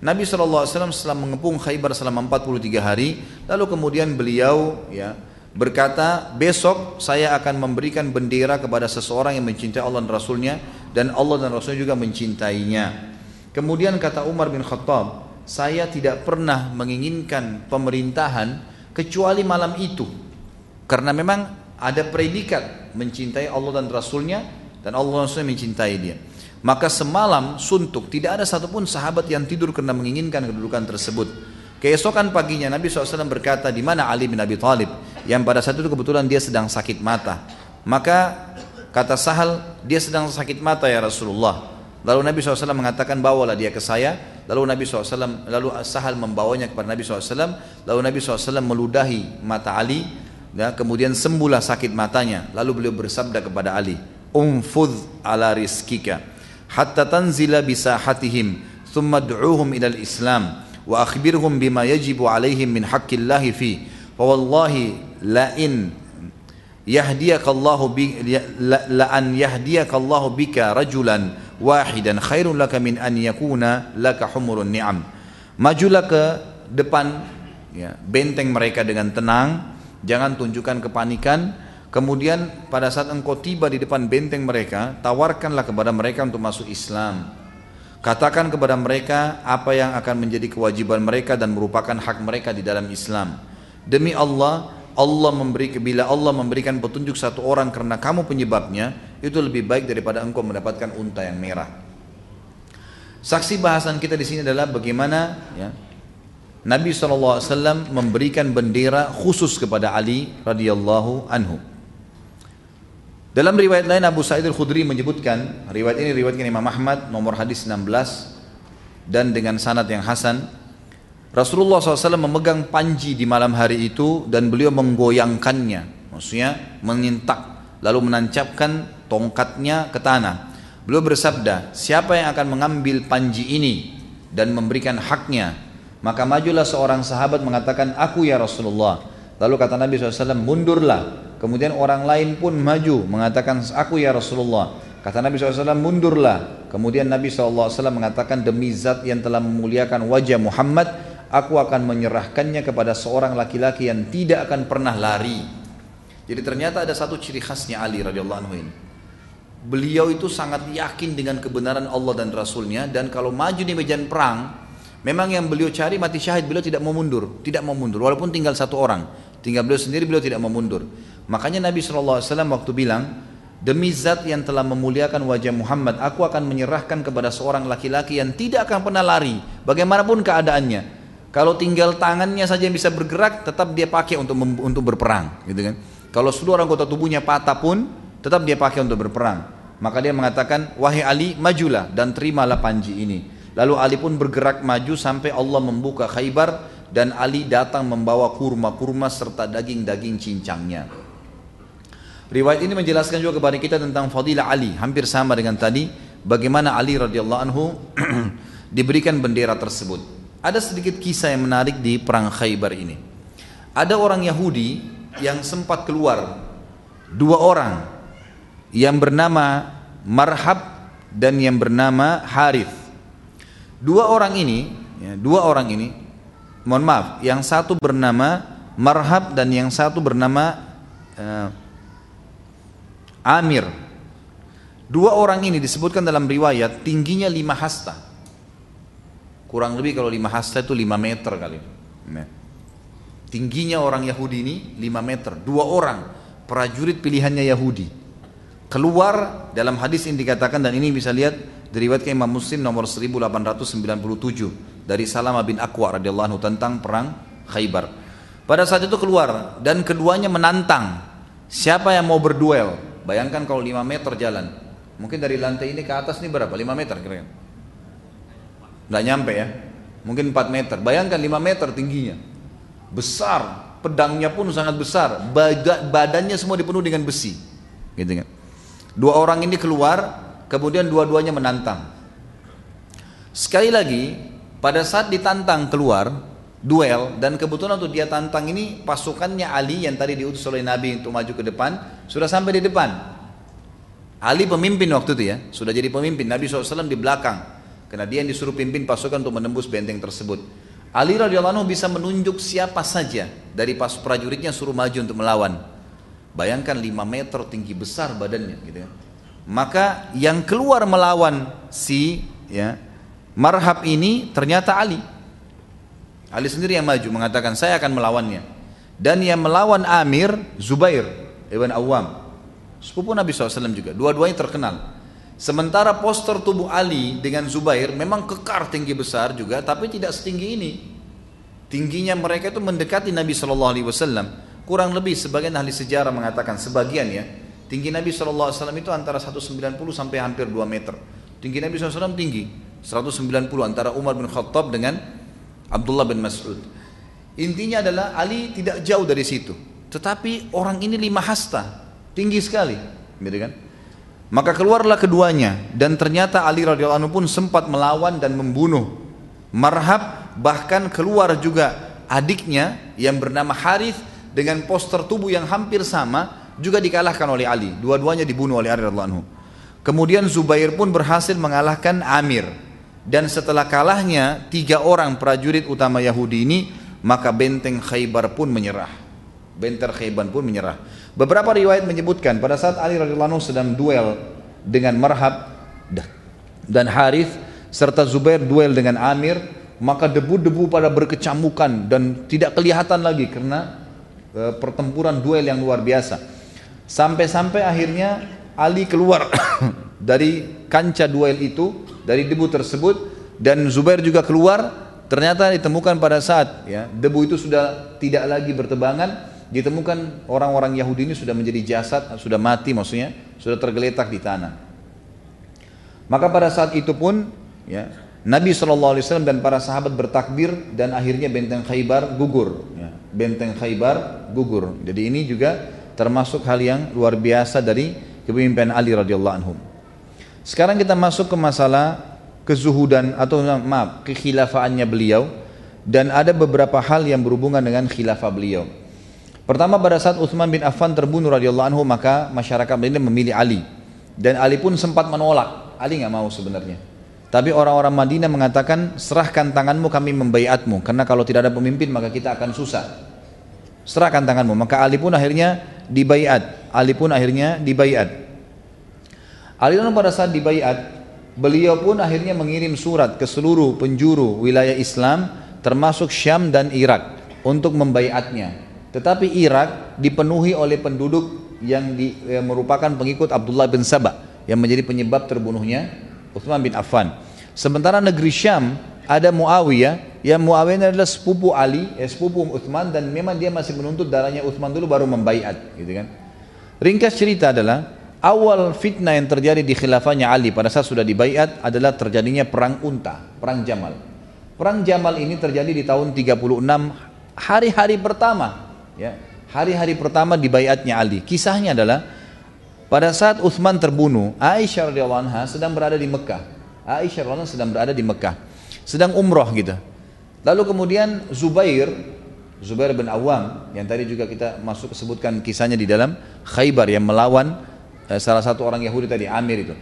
Nabi SAW setelah mengepung Khaybar selama 43 hari lalu kemudian beliau ya berkata besok saya akan memberikan bendera kepada seseorang yang mencintai Allah dan Rasulnya dan Allah dan Rasulnya juga mencintainya kemudian kata Umar bin Khattab saya tidak pernah menginginkan pemerintahan kecuali malam itu karena memang ada predikat mencintai Allah dan Rasulnya dan Allah dan Rasulnya mencintai dia. Maka semalam suntuk tidak ada satupun sahabat yang tidur karena menginginkan kedudukan tersebut. Keesokan paginya Nabi SAW berkata di mana Ali bin Abi Thalib yang pada saat itu kebetulan dia sedang sakit mata. Maka kata Sahal dia sedang sakit mata ya Rasulullah. Lalu Nabi SAW mengatakan bawalah dia ke saya. Lalu Nabi SAW lalu Sahal membawanya kepada Nabi SAW. Lalu Nabi SAW meludahi mata Ali ya, kemudian sembuhlah sakit matanya lalu beliau bersabda kepada Ali umfudh ala rizkika hatta tanzila bisahatihim thumma du'uhum ila islam wa akhbirhum bima yajibu alaihim min haqqillahi fi fa wallahi la in yahdiyakallahu bi la, la an yahdiyakallahu bika rajulan wahidan khairun laka min an yakuna laka humurun ni'am majulah ke depan ya, benteng mereka dengan tenang Jangan tunjukkan kepanikan. Kemudian pada saat engkau tiba di depan benteng mereka, tawarkanlah kepada mereka untuk masuk Islam. Katakan kepada mereka apa yang akan menjadi kewajiban mereka dan merupakan hak mereka di dalam Islam. Demi Allah, Allah memberi bila Allah memberikan petunjuk satu orang karena kamu penyebabnya itu lebih baik daripada engkau mendapatkan unta yang merah. Saksi bahasan kita di sini adalah bagaimana ya, Nabi SAW memberikan bendera khusus kepada Ali radhiyallahu anhu. Dalam riwayat lain Abu Sa'id al-Khudri menyebutkan, riwayat ini riwayatkan Imam Ahmad nomor hadis 16 dan dengan sanad yang hasan. Rasulullah SAW memegang panji di malam hari itu dan beliau menggoyangkannya, maksudnya mengintak lalu menancapkan tongkatnya ke tanah. Beliau bersabda, siapa yang akan mengambil panji ini dan memberikan haknya maka majulah seorang sahabat mengatakan, aku ya Rasulullah. Lalu kata Nabi SAW, mundurlah. Kemudian orang lain pun maju mengatakan, aku ya Rasulullah. Kata Nabi SAW, mundurlah. Kemudian Nabi SAW mengatakan, demi zat yang telah memuliakan wajah Muhammad, aku akan menyerahkannya kepada seorang laki-laki yang tidak akan pernah lari. Jadi ternyata ada satu ciri khasnya Ali radhiyallahu anhu ini. Beliau itu sangat yakin dengan kebenaran Allah dan Rasulnya dan kalau maju di medan perang Memang yang beliau cari mati syahid, beliau tidak mau mundur, tidak mau mundur, walaupun tinggal satu orang, tinggal beliau sendiri, beliau tidak mau mundur. Makanya Nabi SAW waktu bilang, demi zat yang telah memuliakan wajah Muhammad, aku akan menyerahkan kepada seorang laki-laki yang tidak akan pernah lari, bagaimanapun keadaannya. Kalau tinggal tangannya saja yang bisa bergerak, tetap dia pakai untuk untuk berperang, gitu kan? Kalau seluruh anggota tubuhnya patah pun, tetap dia pakai untuk berperang. Maka dia mengatakan, wahai Ali, majulah dan terimalah panji ini. Lalu Ali pun bergerak maju sampai Allah membuka Khaybar dan Ali datang membawa kurma-kurma serta daging-daging cincangnya. Riwayat ini menjelaskan juga kepada kita tentang fadilah Ali, hampir sama dengan tadi, bagaimana Ali radhiyallahu anhu diberikan bendera tersebut. Ada sedikit kisah yang menarik di perang Khaybar ini. Ada orang Yahudi yang sempat keluar, dua orang yang bernama Marhab dan yang bernama Harith. Dua orang ini, ya, dua orang ini, mohon maaf, yang satu bernama Marhab dan yang satu bernama uh, Amir. Dua orang ini disebutkan dalam riwayat tingginya lima hasta. Kurang lebih kalau lima hasta itu lima meter kali. Ya. Tingginya orang Yahudi ini lima meter. Dua orang prajurit pilihannya Yahudi. Keluar dalam hadis ini dikatakan dan ini bisa lihat diriwayatkan Imam Muslim nomor 1897 dari Salamah bin Aqwa radhiyallahu anhu tentang perang Khaybar. Pada saat itu keluar dan keduanya menantang siapa yang mau berduel. Bayangkan kalau 5 meter jalan. Mungkin dari lantai ini ke atas ini berapa? 5 meter kira-kira. Nggak nyampe ya. Mungkin 4 meter. Bayangkan 5 meter tingginya. Besar. Pedangnya pun sangat besar. Badannya semua dipenuhi dengan besi. Gitu kan. Dua orang ini keluar kemudian dua-duanya menantang. Sekali lagi, pada saat ditantang keluar, duel, dan kebetulan untuk dia tantang ini pasukannya Ali yang tadi diutus oleh Nabi untuk maju ke depan, sudah sampai di depan. Ali pemimpin waktu itu ya, sudah jadi pemimpin, Nabi SAW di belakang. Karena dia yang disuruh pimpin pasukan untuk menembus benteng tersebut. Ali radhiyallahu anhu bisa menunjuk siapa saja dari pas prajuritnya suruh maju untuk melawan. Bayangkan 5 meter tinggi besar badannya gitu ya. Maka yang keluar melawan si ya marhab ini ternyata Ali. Ali sendiri yang maju mengatakan saya akan melawannya. Dan yang melawan Amir Zubair Ibn Awam sepupu Nabi SAW juga. Dua-duanya terkenal sementara poster tubuh Ali dengan Zubair memang kekar tinggi besar juga tapi tidak setinggi ini tingginya mereka itu mendekati Nabi SAW kurang lebih sebagian ahli sejarah mengatakan sebagian ya Tinggi Nabi SAW itu antara 190 sampai hampir 2 meter. Tinggi Nabi SAW tinggi, 190 antara Umar bin Khattab dengan Abdullah bin Mas'ud. Intinya adalah Ali tidak jauh dari situ. Tetapi orang ini lima hasta, tinggi sekali, gitu kan? Maka keluarlah keduanya dan ternyata Ali radhiyallahu anhu pun sempat melawan dan membunuh Marhab bahkan keluar juga adiknya yang bernama Harith dengan poster tubuh yang hampir sama juga dikalahkan oleh Ali. Dua-duanya dibunuh oleh Ali radhiallahu anhu. Kemudian Zubair pun berhasil mengalahkan Amir. Dan setelah kalahnya tiga orang prajurit utama Yahudi ini, maka benteng Khaybar pun menyerah. Benteng Khaybar pun menyerah. Beberapa riwayat menyebutkan pada saat Ali radhiallahu anhu sedang duel dengan Marhab dan Harith serta Zubair duel dengan Amir, maka debu-debu pada berkecamukan dan tidak kelihatan lagi karena e, pertempuran duel yang luar biasa. Sampai-sampai akhirnya Ali keluar dari kancah duel itu, dari debu tersebut dan Zubair juga keluar. Ternyata ditemukan pada saat ya debu itu sudah tidak lagi bertebangan, ditemukan orang-orang Yahudi ini sudah menjadi jasad, sudah mati maksudnya, sudah tergeletak di tanah. Maka pada saat itu pun ya Nabi SAW dan para sahabat bertakbir dan akhirnya benteng Khaybar gugur. Ya, benteng Khaybar gugur. Jadi ini juga termasuk hal yang luar biasa dari kepemimpinan Ali radhiyallahu anhu. Sekarang kita masuk ke masalah kezuhudan atau maaf kekhilafaannya beliau dan ada beberapa hal yang berhubungan dengan khilafah beliau. Pertama pada saat Utsman bin Affan terbunuh radhiyallahu anhu maka masyarakat Madinah memilih Ali dan Ali pun sempat menolak. Ali nggak mau sebenarnya. Tapi orang-orang Madinah mengatakan, serahkan tanganmu kami membaiatmu. Karena kalau tidak ada pemimpin maka kita akan susah. Serahkan tanganmu. Maka Ali pun akhirnya dibaiat. Ali pun akhirnya dibaiat. Ali pun pada saat dibaiat, beliau pun akhirnya mengirim surat ke seluruh penjuru wilayah Islam, termasuk Syam dan Irak, untuk membaiatnya. Tetapi Irak dipenuhi oleh penduduk yang, di, yang merupakan pengikut Abdullah bin Sabah, yang menjadi penyebab terbunuhnya Uthman bin Affan. Sementara negeri Syam ada Muawiyah, yang Muawiyah adalah sepupu Ali, ya sepupu Uthman dan memang dia masih menuntut darahnya Uthman dulu baru membaiat, gitu kan. Ringkas cerita adalah awal fitnah yang terjadi di khilafahnya Ali pada saat sudah dibaiat adalah terjadinya perang unta, perang Jamal. Perang Jamal ini terjadi di tahun 36 hari-hari pertama, ya. Hari-hari pertama dibaiatnya Ali. Kisahnya adalah pada saat Uthman terbunuh, Aisyah radhiyallahu anha sedang berada di Mekah. Aisyah radhiyallahu anha sedang berada di Mekah. Sedang umroh gitu. Lalu kemudian Zubair, Zubair bin Awam yang tadi juga kita masuk sebutkan kisahnya di dalam Khaybar yang melawan eh, salah satu orang Yahudi tadi Amir itu.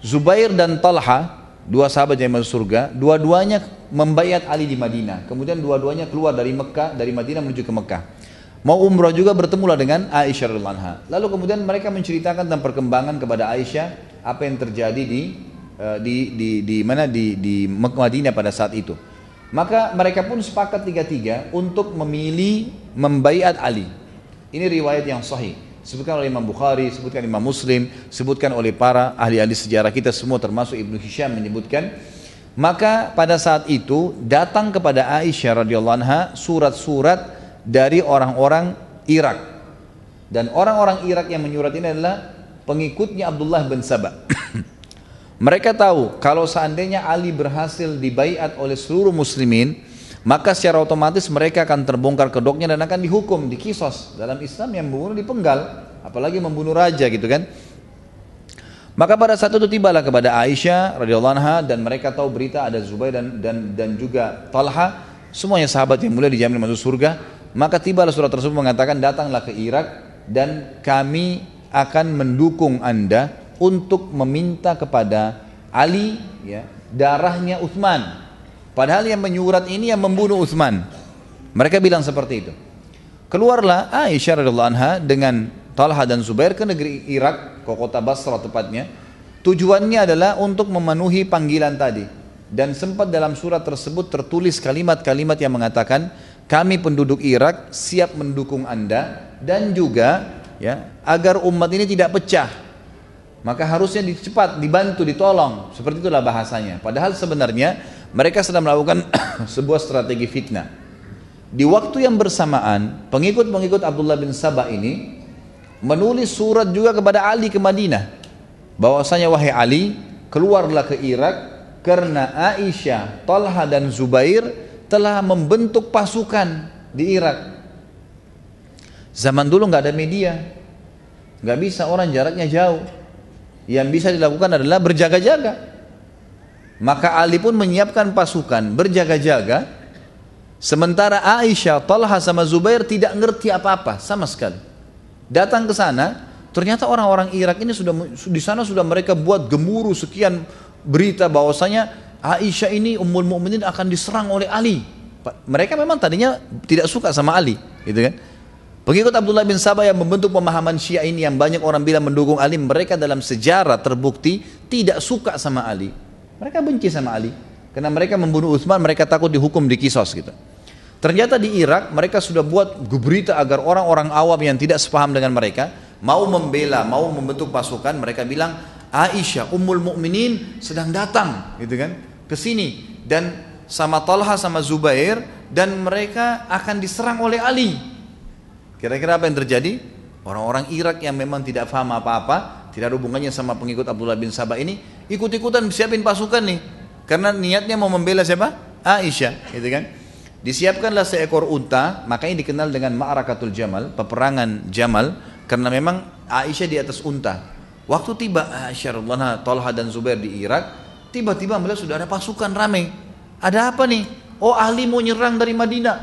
Zubair dan Talha, dua sahabat yang masuk surga, dua-duanya membayat Ali di Madinah. Kemudian dua-duanya keluar dari Mekah, dari Madinah menuju ke Mekah. Mau umrah juga bertemulah dengan Aisyah radhiallahu anha. Lalu kemudian mereka menceritakan tentang perkembangan kepada Aisyah apa yang terjadi di eh, di di, di mana di di Madinah pada saat itu. Maka mereka pun sepakat tiga-tiga untuk memilih membaiat Ali. Ini riwayat yang sahih. Sebutkan oleh Imam Bukhari, sebutkan Imam Muslim, sebutkan oleh para ahli-ahli sejarah kita semua termasuk Ibnu Hisham menyebutkan maka pada saat itu datang kepada Aisyah radhiyallahu anha surat-surat dari orang-orang Irak. Dan orang-orang Irak yang menyurat ini adalah pengikutnya Abdullah bin Sabah. Mereka tahu kalau seandainya Ali berhasil dibaiat oleh seluruh muslimin, maka secara otomatis mereka akan terbongkar kedoknya dan akan dihukum, dikisos. Dalam Islam yang membunuh dipenggal, apalagi membunuh raja gitu kan. Maka pada saat itu tibalah kepada Aisyah radhiyallahu anha dan mereka tahu berita ada Zubair dan dan dan juga Talha, semuanya sahabat yang mulia dijamin masuk surga maka tibalah surat tersebut mengatakan datanglah ke Irak dan kami akan mendukung anda untuk meminta kepada Ali ya, darahnya Uthman. Padahal yang menyurat ini yang membunuh Uthman. Mereka bilang seperti itu. Keluarlah Aisyah radhiallahu anha dengan Talha dan Zubair ke negeri Irak, ke kota Basra tepatnya. Tujuannya adalah untuk memenuhi panggilan tadi. Dan sempat dalam surat tersebut tertulis kalimat-kalimat yang mengatakan kami penduduk Irak siap mendukung Anda dan juga ya agar umat ini tidak pecah. Maka harusnya dicepat, dibantu, ditolong. Seperti itulah bahasanya. Padahal sebenarnya mereka sedang melakukan sebuah strategi fitnah. Di waktu yang bersamaan, pengikut-pengikut Abdullah bin Sabah ini menulis surat juga kepada Ali ke Madinah. Bahwasanya wahai Ali, keluarlah ke Irak karena Aisyah, Talha dan Zubair telah membentuk pasukan di Irak. Zaman dulu nggak ada media, nggak bisa orang jaraknya jauh. Yang bisa dilakukan adalah berjaga-jaga. Maka Ali pun menyiapkan pasukan berjaga-jaga. Sementara Aisyah, Talha sama Zubair tidak ngerti apa-apa sama sekali. Datang ke sana, ternyata orang-orang Irak ini sudah di sana sudah mereka buat gemuruh sekian berita bahwasanya Aisyah ini Ummul Mukminin akan diserang oleh Ali. Mereka memang tadinya tidak suka sama Ali, gitu kan? Pengikut Abdullah bin Sabah yang membentuk pemahaman Syiah ini yang banyak orang bilang mendukung Ali, mereka dalam sejarah terbukti tidak suka sama Ali. Mereka benci sama Ali karena mereka membunuh Utsman, mereka takut dihukum di kisos gitu. Ternyata di Irak mereka sudah buat berita agar orang-orang awam yang tidak sepaham dengan mereka mau membela, mau membentuk pasukan, mereka bilang Aisyah Ummul Mukminin sedang datang, gitu kan, ke sini dan sama Talha sama Zubair dan mereka akan diserang oleh Ali. Kira-kira apa yang terjadi? Orang-orang Irak yang memang tidak paham apa-apa, tidak ada hubungannya sama pengikut Abdullah bin Sabah ini, ikut-ikutan siapin pasukan nih. Karena niatnya mau membela siapa? Aisyah, gitu kan? Disiapkanlah seekor unta, makanya dikenal dengan Ma'rakatul Jamal, peperangan Jamal, karena memang Aisyah di atas unta. Waktu tiba Aisyah radhiyallahu Talha dan Zubair di Irak, tiba-tiba melihat sudah ada pasukan ramai. Ada apa nih? Oh ahli mau nyerang dari Madinah.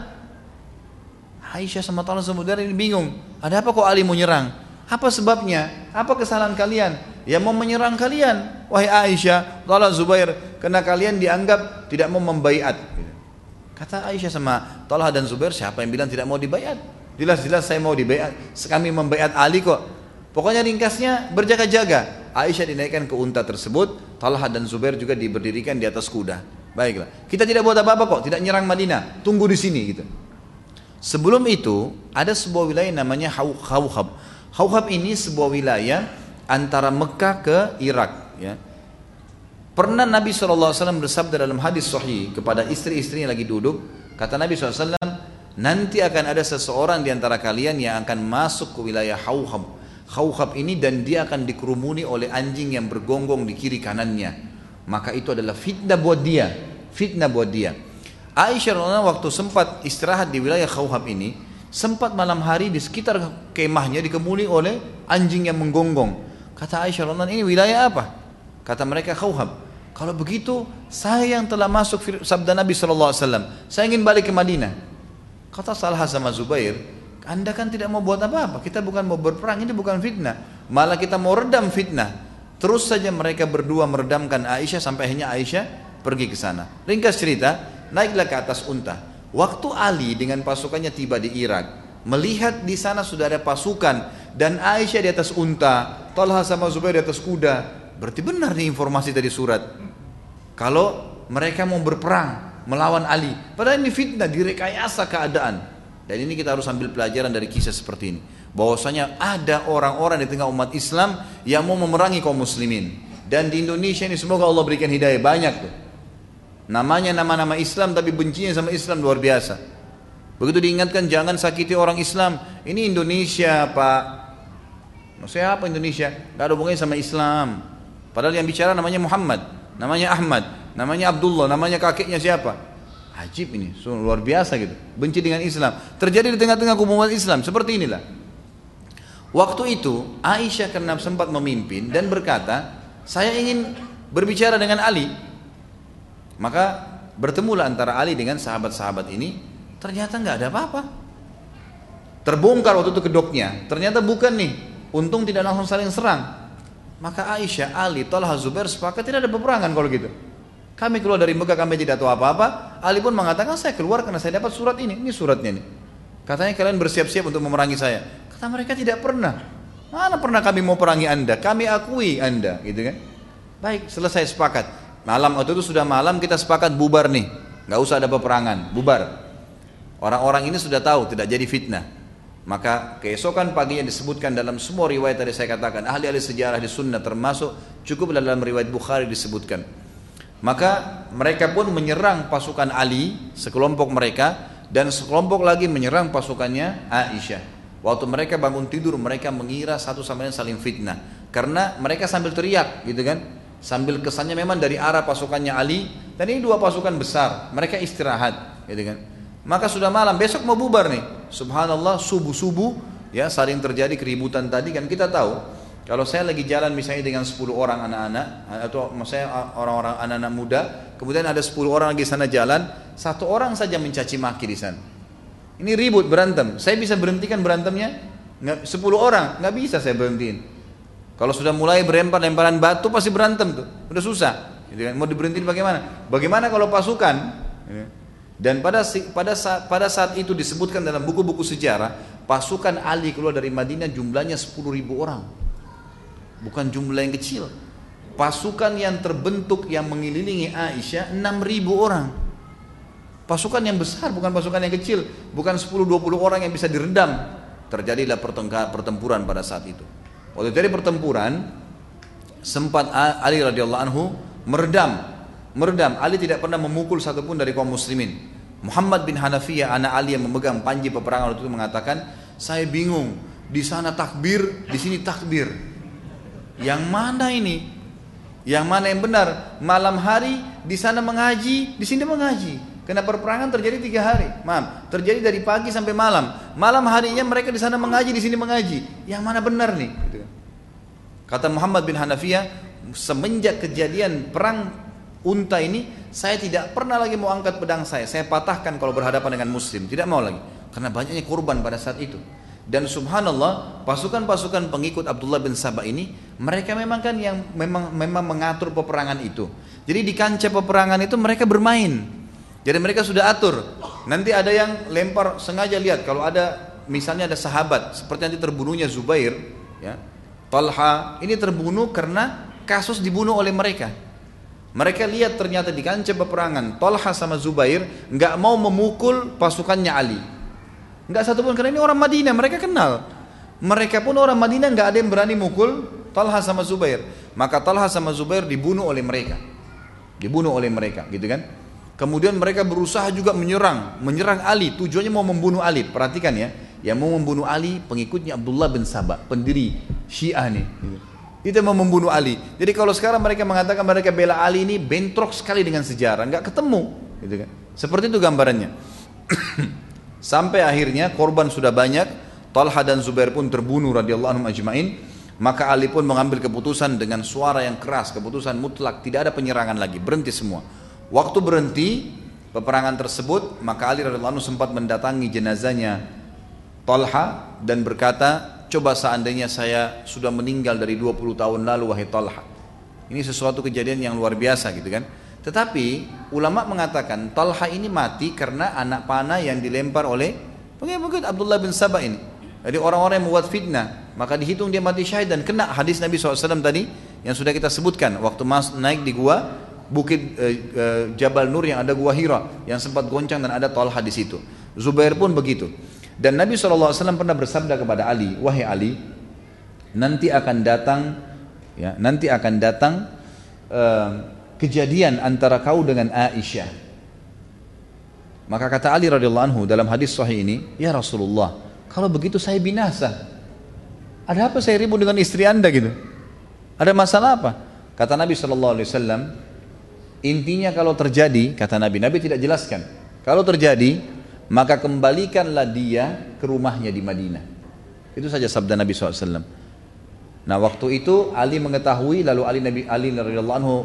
Aisyah sama Talha Zubair ini bingung. Ada apa kok ahli mau nyerang? Apa sebabnya? Apa kesalahan kalian? Ya mau menyerang kalian. Wahai Aisyah, Talha Zubair, karena kalian dianggap tidak mau membaiat. Kata Aisyah sama Talha dan Zubair, siapa yang bilang tidak mau dibayat? Jelas-jelas saya mau dibayat. Kami membayat Ali kok. Pokoknya ringkasnya berjaga-jaga. Aisyah dinaikkan ke unta tersebut, Talha dan Zubair juga diberdirikan di atas kuda. Baiklah. Kita tidak buat apa-apa kok, tidak nyerang Madinah. Tunggu di sini gitu. Sebelum itu, ada sebuah wilayah namanya Hauhab. Hauhab ini sebuah wilayah antara Mekah ke Irak, ya. Pernah Nabi SAW bersabda dalam hadis sahih kepada istri-istri yang lagi duduk, kata Nabi SAW, nanti akan ada seseorang di antara kalian yang akan masuk ke wilayah Hauhab. Hauhab ini dan dia akan dikerumuni oleh anjing yang bergonggong di kiri kanannya. Maka itu adalah fitnah buat dia, fitnah buat dia. Aisyah waktu sempat istirahat di wilayah Hauhab ini, sempat malam hari di sekitar kemahnya dikemuli oleh anjing yang menggonggong. Kata Aisyah radhiyallahu ini wilayah apa? Kata mereka Hauhab. Kalau begitu, saya yang telah masuk sabda Nabi SAW, saya ingin balik ke Madinah. Kata Salah sama Zubair, anda kan tidak mau buat apa-apa, kita bukan mau berperang, ini bukan fitnah. Malah kita mau redam fitnah. Terus saja mereka berdua meredamkan Aisyah sampai akhirnya Aisyah pergi ke sana. Ringkas cerita, naiklah ke atas unta. Waktu Ali dengan pasukannya tiba di Irak, melihat di sana sudah ada pasukan dan Aisyah di atas unta, Talha sama Zubair di atas kuda, Berarti benar nih informasi dari surat. Kalau mereka mau berperang melawan Ali, padahal ini fitnah, direkayasa keadaan. Dan ini kita harus ambil pelajaran dari kisah seperti ini. Bahwasanya ada orang-orang di tengah umat Islam yang mau memerangi kaum muslimin. Dan di Indonesia ini semoga Allah berikan hidayah banyak tuh. Namanya nama-nama Islam tapi bencinya sama Islam luar biasa. Begitu diingatkan jangan sakiti orang Islam. Ini Indonesia pak. Maksudnya apa Indonesia? Gak ada hubungannya sama Islam. Padahal yang bicara namanya Muhammad, namanya Ahmad, namanya Abdullah, namanya kakeknya siapa? Ajib ini, luar biasa gitu. Benci dengan Islam. Terjadi di tengah-tengah umat Islam seperti inilah. Waktu itu Aisyah karena sempat memimpin dan berkata, saya ingin berbicara dengan Ali. Maka bertemulah antara Ali dengan sahabat-sahabat ini. Ternyata nggak ada apa-apa. Terbongkar waktu itu kedoknya. Ternyata bukan nih. Untung tidak langsung saling serang. Maka Aisyah, Ali, Talha, Zubair sepakat tidak ada peperangan kalau gitu. Kami keluar dari Mekah, kami tidak tahu apa-apa. Ali pun mengatakan, saya keluar karena saya dapat surat ini. Ini suratnya nih. Katanya kalian bersiap-siap untuk memerangi saya. Kata mereka tidak pernah. Mana pernah kami mau perangi anda? Kami akui anda, gitu kan? Baik, selesai sepakat. Malam waktu itu sudah malam kita sepakat bubar nih. Gak usah ada peperangan, bubar. Orang-orang ini sudah tahu tidak jadi fitnah. Maka keesokan paginya disebutkan dalam semua riwayat tadi saya katakan ahli-ahli sejarah di sunnah termasuk cukup dalam riwayat Bukhari disebutkan. Maka mereka pun menyerang pasukan Ali sekelompok mereka dan sekelompok lagi menyerang pasukannya Aisyah. Waktu mereka bangun tidur mereka mengira satu sama lain saling fitnah karena mereka sambil teriak gitu kan sambil kesannya memang dari arah pasukannya Ali dan ini dua pasukan besar mereka istirahat gitu kan maka sudah malam, besok mau bubar nih. Subhanallah, subuh-subuh ya saling terjadi keributan tadi kan kita tahu kalau saya lagi jalan misalnya dengan 10 orang anak-anak atau saya orang-orang anak-anak muda, kemudian ada 10 orang lagi sana jalan, satu orang saja mencaci maki di sana. Ini ribut berantem. Saya bisa berhentikan berantemnya? Nggak, 10 orang nggak bisa saya berhentiin. Kalau sudah mulai berlempar-lemparan batu pasti berantem tuh, udah susah. Gitu kan. Mau diberhentiin bagaimana? Bagaimana kalau pasukan? Gitu kan. Dan pada pada saat, pada saat itu disebutkan dalam buku-buku sejarah, pasukan Ali keluar dari Madinah jumlahnya 10 ribu orang. Bukan jumlah yang kecil. Pasukan yang terbentuk yang mengelilingi Aisyah 6 ribu orang. Pasukan yang besar, bukan pasukan yang kecil. Bukan 10-20 orang yang bisa diredam. Terjadilah pertempuran pada saat itu. Waktu dari pertempuran, sempat Ali radhiyallahu anhu meredam. Meredam. Ali tidak pernah memukul satupun dari kaum muslimin. Muhammad bin Hanafiyah, anak Ali yang memegang panji peperangan itu mengatakan, saya bingung. Di sana takbir, di sini takbir. Yang mana ini? Yang mana yang benar? Malam hari di sana mengaji, di sini mengaji. Karena perperangan terjadi tiga hari. Maaf, terjadi dari pagi sampai malam. Malam harinya mereka di sana mengaji, di sini mengaji. Yang mana benar nih? Gitu. Kan. Kata Muhammad bin Hanafiyah, semenjak kejadian perang unta ini, saya tidak pernah lagi mau angkat pedang saya. Saya patahkan kalau berhadapan dengan muslim. Tidak mau lagi. Karena banyaknya korban pada saat itu. Dan subhanallah, pasukan-pasukan pengikut Abdullah bin Sabah ini, mereka memang kan yang memang memang mengatur peperangan itu. Jadi di kancah peperangan itu mereka bermain. Jadi mereka sudah atur. Nanti ada yang lempar sengaja lihat kalau ada misalnya ada sahabat seperti nanti terbunuhnya Zubair, ya. Talha ini terbunuh karena kasus dibunuh oleh mereka. Mereka lihat ternyata di kancah peperangan Talha sama Zubair nggak mau memukul pasukannya Ali. Nggak satu pun karena ini orang Madinah mereka kenal. Mereka pun orang Madinah nggak ada yang berani mukul Talha sama Zubair. Maka Talha sama Zubair dibunuh oleh mereka. Dibunuh oleh mereka, gitu kan? Kemudian mereka berusaha juga menyerang, menyerang Ali. Tujuannya mau membunuh Ali. Perhatikan ya, yang mau membunuh Ali pengikutnya Abdullah bin Sabah, pendiri Syiah nih. Itu mau membunuh Ali. Jadi kalau sekarang mereka mengatakan mereka bela Ali ini bentrok sekali dengan sejarah, nggak ketemu, gitu kan? Seperti itu gambarannya. Sampai akhirnya korban sudah banyak, Talha dan Zubair pun terbunuh radhiyallahu anhum ajmain. Maka Ali pun mengambil keputusan dengan suara yang keras, keputusan mutlak, tidak ada penyerangan lagi, berhenti semua. Waktu berhenti peperangan tersebut, maka Ali radhiyallahu sempat mendatangi jenazahnya Talha dan berkata, coba seandainya saya sudah meninggal dari 20 tahun lalu wahai Talha. Ini sesuatu kejadian yang luar biasa gitu kan. Tetapi ulama mengatakan Talha ini mati karena anak panah yang dilempar oleh pengikut Abdullah bin Sabah ini. Jadi orang-orang yang membuat fitnah, maka dihitung dia mati syahid dan kena hadis Nabi SAW tadi yang sudah kita sebutkan waktu mas naik di gua bukit eh, eh, Jabal Nur yang ada gua Hira yang sempat goncang dan ada Talha di situ. Zubair pun begitu. Dan Nabi SAW pernah bersabda kepada Ali, wahai Ali, nanti akan datang, ya, nanti akan datang eh, kejadian antara kau dengan Aisyah. Maka kata Ali radhiyallahu anhu dalam hadis sahih ini, ya Rasulullah, kalau begitu saya binasa. Ada apa saya ribut dengan istri anda gitu? Ada masalah apa? Kata Nabi Wasallam, Intinya kalau terjadi, kata Nabi, Nabi tidak jelaskan. Kalau terjadi, maka kembalikanlah dia ke rumahnya di Madinah. Itu saja sabda Nabi SAW. Nah waktu itu Ali mengetahui lalu Ali Nabi Ali radhiyallahu anhu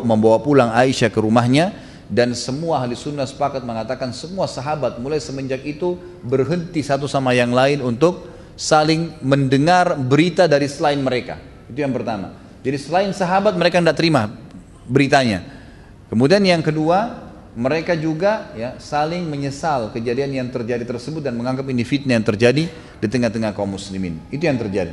membawa, pulang Aisyah ke rumahnya dan semua ahli sunnah sepakat mengatakan semua sahabat mulai semenjak itu berhenti satu sama yang lain untuk saling mendengar berita dari selain mereka. Itu yang pertama. Jadi selain sahabat mereka tidak terima beritanya. Kemudian yang kedua, mereka juga ya saling menyesal kejadian yang terjadi tersebut dan menganggap ini fitnah yang terjadi di tengah-tengah kaum muslimin. Itu yang terjadi.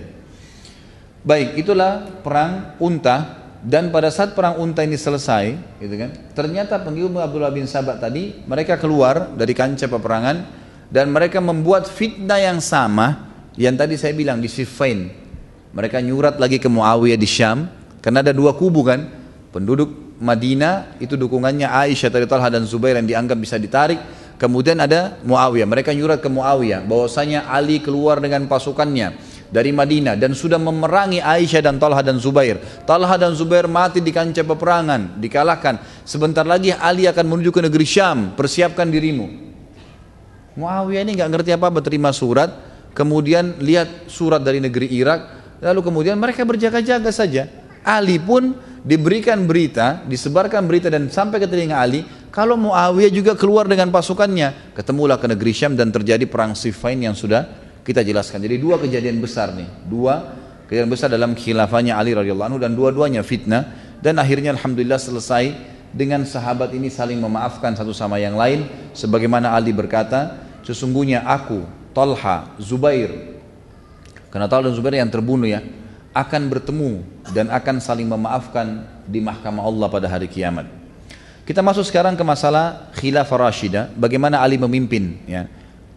Baik, itulah perang unta dan pada saat perang unta ini selesai, gitu kan? Ternyata pengikut Abdullah bin Sabah tadi mereka keluar dari kancah peperangan dan mereka membuat fitnah yang sama yang tadi saya bilang di Siffin. Mereka nyurat lagi ke Muawiyah di Syam karena ada dua kubu kan, penduduk Madinah itu dukungannya Aisyah dari Talha dan Zubair yang dianggap bisa ditarik. Kemudian ada Muawiyah. Mereka nyurat ke Muawiyah bahwasanya Ali keluar dengan pasukannya dari Madinah dan sudah memerangi Aisyah dan Talha dan Zubair. Talha dan Zubair mati di kancah peperangan, dikalahkan. Sebentar lagi Ali akan menuju ke negeri Syam, persiapkan dirimu. Muawiyah ini nggak ngerti apa berterima surat, kemudian lihat surat dari negeri Irak, lalu kemudian mereka berjaga-jaga saja. Ali pun diberikan berita, disebarkan berita dan sampai ke telinga Ali, kalau Muawiyah juga keluar dengan pasukannya, ketemulah ke negeri Syam dan terjadi perang Siffin yang sudah kita jelaskan. Jadi dua kejadian besar nih, dua kejadian besar dalam khilafahnya Ali radhiyallahu anhu dan dua-duanya fitnah. Dan akhirnya alhamdulillah selesai dengan sahabat ini saling memaafkan satu sama yang lain. Sebagaimana Ali berkata, sesungguhnya aku, Talha, Zubair. Karena Talha dan Zubair yang terbunuh ya, akan bertemu dan akan saling memaafkan di mahkamah Allah pada hari kiamat. Kita masuk sekarang ke masalah khilafah Rashidah, bagaimana Ali memimpin ya.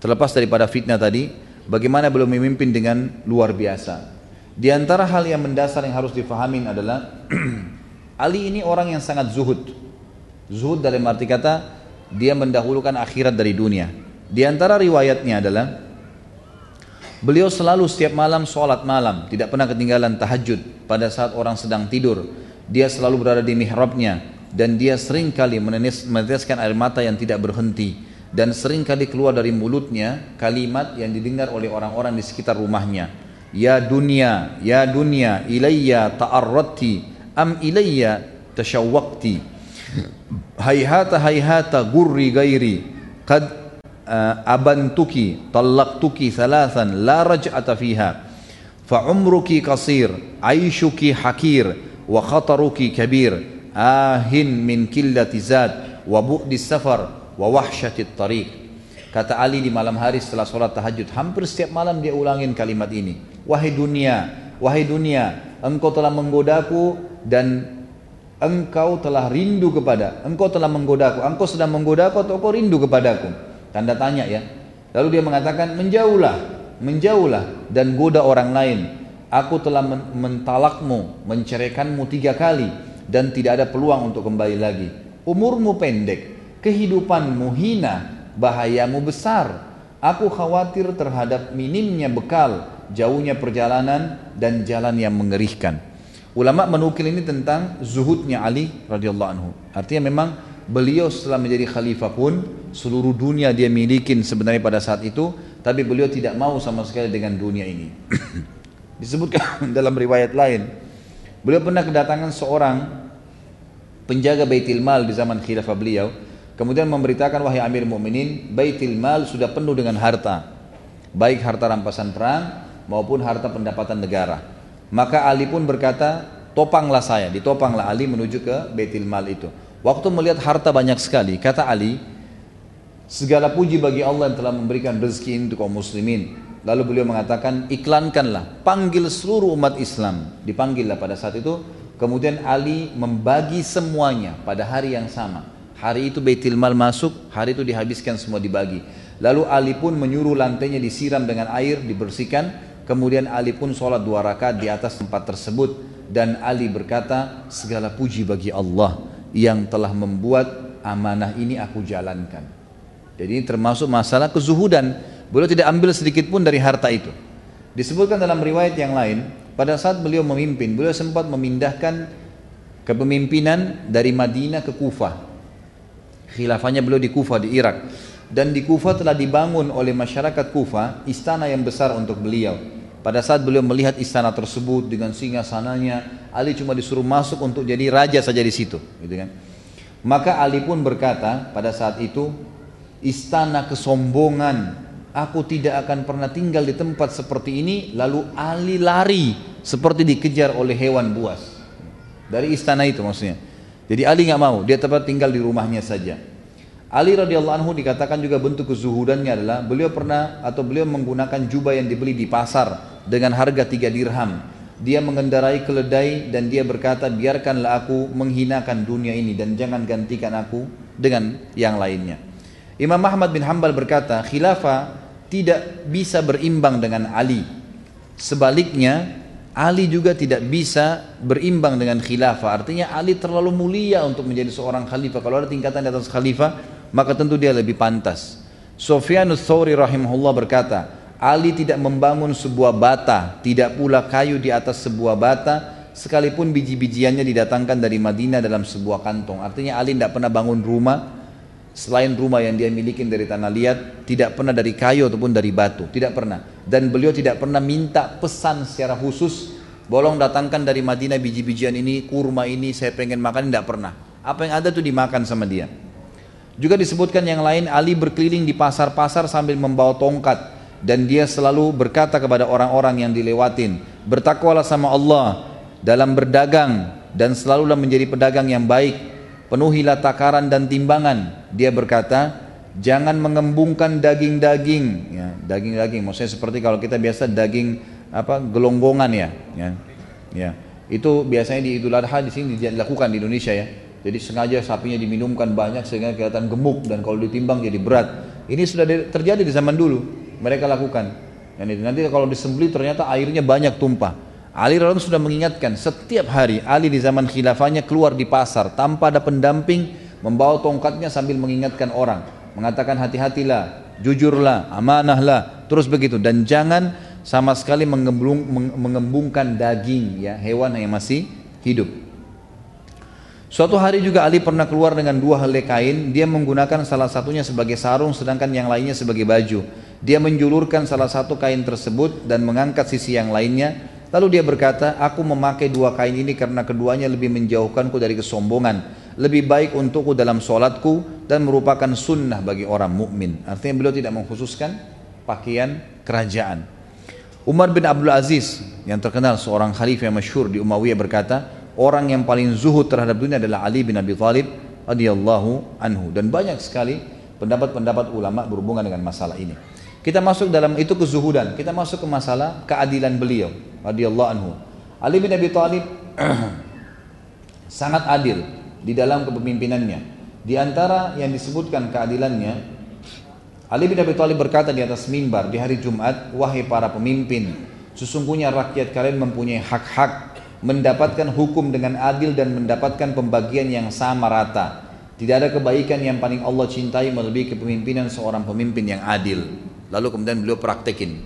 Terlepas daripada fitnah tadi, bagaimana belum memimpin dengan luar biasa. Di antara hal yang mendasar yang harus difahamin adalah Ali ini orang yang sangat zuhud. Zuhud dalam arti kata dia mendahulukan akhirat dari dunia. Di antara riwayatnya adalah beliau selalu setiap malam sholat malam, tidak pernah ketinggalan tahajud pada saat orang sedang tidur. Dia selalu berada di mihrabnya, dan dia sering kali meneteskan air mata yang tidak berhenti dan sering kali keluar dari mulutnya kalimat yang didengar oleh orang-orang di sekitar rumahnya ya dunia ya dunia ilayya ta'arratti am ilayya tashawwaqti hayhata hayhata gurri gairi qad uh, abantuki tallaqtuki thalathan la raj'ata fiha. Fa umruki qasir aishuki hakir wa khataruki kabir. Ahin min killati zad wa bu'di safar wa wahsyatit tariq. Kata Ali di malam hari setelah sholat tahajud hampir setiap malam dia ulangin kalimat ini. Wahai dunia wahai dunia engkau telah menggodaku dan engkau telah rindu kepada engkau telah menggodaku. Engkau sedang menggodaku atau engkau rindu kepadaku tanda tanya ya lalu dia mengatakan menjauhlah menjauhlah dan goda orang lain aku telah mentalakmu menceraikanmu tiga kali dan tidak ada peluang untuk kembali lagi. Umurmu pendek, kehidupanmu hina, bahayamu besar. Aku khawatir terhadap minimnya bekal, jauhnya perjalanan dan jalan yang mengerikan. Ulama menukil ini tentang zuhudnya Ali radhiyallahu anhu. Artinya memang beliau setelah menjadi khalifah pun seluruh dunia dia milikin sebenarnya pada saat itu, tapi beliau tidak mau sama sekali dengan dunia ini. Disebutkan dalam riwayat lain, Beliau pernah kedatangan seorang penjaga Baitul Mal di zaman khilafah beliau, kemudian memberitakan wahai Amir Mukminin, Baitul Mal sudah penuh dengan harta, baik harta rampasan perang maupun harta pendapatan negara. Maka Ali pun berkata, topanglah saya, ditopanglah Ali menuju ke Baitul Mal itu. Waktu melihat harta banyak sekali, kata Ali, segala puji bagi Allah yang telah memberikan rezeki untuk kaum muslimin. Lalu beliau mengatakan, iklankanlah, panggil seluruh umat Islam. Dipanggillah pada saat itu. Kemudian Ali membagi semuanya pada hari yang sama. Hari itu Baitul Mal masuk, hari itu dihabiskan semua dibagi. Lalu Ali pun menyuruh lantainya disiram dengan air, dibersihkan. Kemudian Ali pun sholat dua rakaat di atas tempat tersebut. Dan Ali berkata, segala puji bagi Allah yang telah membuat amanah ini aku jalankan. Jadi ini termasuk masalah kezuhudan Beliau tidak ambil sedikit pun dari harta itu. Disebutkan dalam riwayat yang lain, pada saat beliau memimpin, beliau sempat memindahkan kepemimpinan dari Madinah ke Kufah. Khilafahnya beliau di Kufah di Irak. Dan di Kufah telah dibangun oleh masyarakat Kufah istana yang besar untuk beliau. Pada saat beliau melihat istana tersebut dengan singa sananya, Ali cuma disuruh masuk untuk jadi raja saja di situ, gitu kan. Maka Ali pun berkata pada saat itu, istana kesombongan aku tidak akan pernah tinggal di tempat seperti ini. Lalu Ali lari seperti dikejar oleh hewan buas. Dari istana itu maksudnya. Jadi Ali nggak mau dia tetap tinggal di rumahnya saja Ali radhiyallahu anhu dikatakan juga bentuk kezuhudannya adalah beliau pernah atau beliau menggunakan jubah yang dibeli di pasar dengan harga tiga dirham dia mengendarai keledai dan dia berkata biarkanlah aku menghinakan dunia ini dan jangan gantikan aku dengan yang lainnya Imam Ahmad bin Hambal berkata khilafah tidak bisa berimbang dengan Ali. Sebaliknya, Ali juga tidak bisa berimbang dengan khilafah. Artinya Ali terlalu mulia untuk menjadi seorang khalifah. Kalau ada tingkatan di atas khalifah, maka tentu dia lebih pantas. Sofyanus Thawri rahimahullah berkata, Ali tidak membangun sebuah bata, tidak pula kayu di atas sebuah bata, sekalipun biji-bijiannya didatangkan dari Madinah dalam sebuah kantong. Artinya Ali tidak pernah bangun rumah, selain rumah yang dia miliki dari tanah liat tidak pernah dari kayu ataupun dari batu tidak pernah dan beliau tidak pernah minta pesan secara khusus bolong datangkan dari Madinah biji-bijian ini kurma ini saya pengen makan tidak pernah apa yang ada tuh dimakan sama dia juga disebutkan yang lain Ali berkeliling di pasar-pasar sambil membawa tongkat dan dia selalu berkata kepada orang-orang yang dilewatin bertakwalah sama Allah dalam berdagang dan selalulah menjadi pedagang yang baik penuhilah takaran dan timbangan. Dia berkata, jangan mengembungkan daging-daging, ya, daging-daging. Maksudnya seperti kalau kita biasa daging apa gelonggongan ya, ya, ya. Itu biasanya di Idul Adha di sini dilakukan di Indonesia ya. Jadi sengaja sapinya diminumkan banyak sehingga kelihatan gemuk dan kalau ditimbang jadi berat. Ini sudah terjadi di zaman dulu. Mereka lakukan. Itu nanti kalau disembeli ternyata airnya banyak tumpah. Ali radhiyallahu sudah mengingatkan setiap hari Ali di zaman khilafahnya keluar di pasar tanpa ada pendamping membawa tongkatnya sambil mengingatkan orang mengatakan hati-hatilah jujurlah amanahlah terus begitu dan jangan sama sekali mengembung, mengembungkan daging ya hewan yang masih hidup Suatu hari juga Ali pernah keluar dengan dua helai kain, dia menggunakan salah satunya sebagai sarung sedangkan yang lainnya sebagai baju. Dia menjulurkan salah satu kain tersebut dan mengangkat sisi yang lainnya. Lalu dia berkata, aku memakai dua kain ini karena keduanya lebih menjauhkanku dari kesombongan. Lebih baik untukku dalam solatku dan merupakan sunnah bagi orang mukmin. Artinya beliau tidak mengkhususkan pakaian kerajaan. Umar bin Abdul Aziz yang terkenal seorang khalifah yang masyhur di Umayyah berkata, orang yang paling zuhud terhadap dunia adalah Ali bin Abi Thalib radhiyallahu anhu dan banyak sekali pendapat-pendapat ulama berhubungan dengan masalah ini. Kita masuk dalam itu kezuhudan, kita masuk ke masalah keadilan beliau radhiyallahu anhu. Ali bin Abi Thalib sangat adil di dalam kepemimpinannya. Di antara yang disebutkan keadilannya, Ali bin Abi Thalib berkata di atas mimbar di hari Jumat, "Wahai para pemimpin, sesungguhnya rakyat kalian mempunyai hak-hak mendapatkan hukum dengan adil dan mendapatkan pembagian yang sama rata. Tidak ada kebaikan yang paling Allah cintai melebihi kepemimpinan seorang pemimpin yang adil. Lalu kemudian beliau praktekin.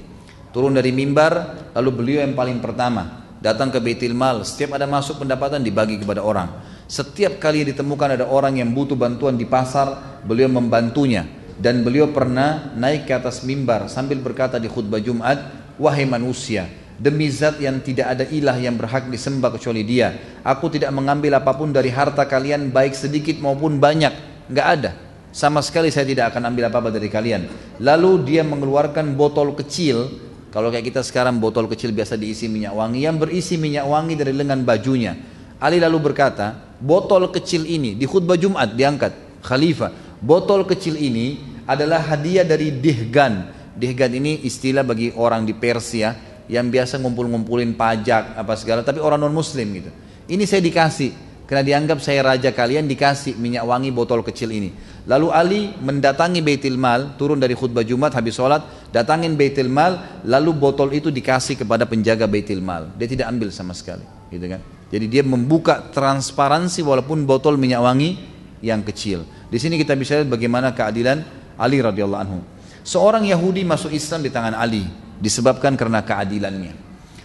Turun dari mimbar, lalu beliau yang paling pertama datang ke Baitul Mal. Setiap ada masuk pendapatan dibagi kepada orang. Setiap kali ditemukan ada orang yang butuh bantuan di pasar, beliau membantunya. Dan beliau pernah naik ke atas mimbar sambil berkata di khutbah Jumat, wahai manusia, Demi zat yang tidak ada ilah yang berhak disembah kecuali dia. Aku tidak mengambil apa pun dari harta kalian baik sedikit maupun banyak. Enggak ada. Sama sekali saya tidak akan ambil apa-apa dari kalian. Lalu dia mengeluarkan botol kecil. Kalau kayak kita sekarang botol kecil biasa diisi minyak wangi. Yang berisi minyak wangi dari lengan bajunya. Ali lalu berkata, botol kecil ini di khutbah Jumat diangkat. Khalifah, botol kecil ini adalah hadiah dari Dihgan. Dihgan ini istilah bagi orang di Persia yang biasa ngumpul-ngumpulin pajak apa segala tapi orang non muslim gitu. Ini saya dikasih. Karena dianggap saya raja kalian dikasih minyak wangi botol kecil ini. Lalu Ali mendatangi Baitul Mal turun dari khutbah Jumat habis sholat datangin Baitul Mal lalu botol itu dikasih kepada penjaga Baitul Mal. Dia tidak ambil sama sekali gitu kan. Jadi dia membuka transparansi walaupun botol minyak wangi yang kecil. Di sini kita bisa lihat bagaimana keadilan Ali radhiyallahu anhu. Seorang Yahudi masuk Islam di tangan Ali disebabkan karena keadilannya.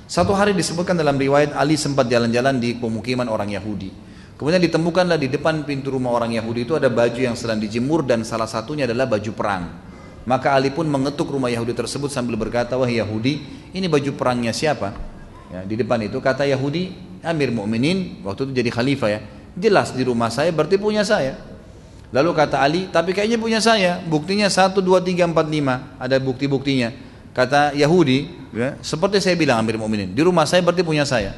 Satu hari disebutkan dalam riwayat Ali sempat jalan-jalan di pemukiman orang Yahudi. Kemudian ditemukanlah di depan pintu rumah orang Yahudi itu ada baju yang sedang dijemur dan salah satunya adalah baju perang. Maka Ali pun mengetuk rumah Yahudi tersebut sambil berkata, wah Yahudi, ini baju perangnya siapa? Ya, di depan itu kata Yahudi, Amir Mukminin waktu itu jadi khalifah ya. Jelas di rumah saya berarti punya saya. Lalu kata Ali, tapi kayaknya punya saya. Buktinya 1, 2, 3, 4, 5. Ada bukti-buktinya. Kata Yahudi, ya, seperti saya bilang Amir Mu'minin, di rumah saya berarti punya saya.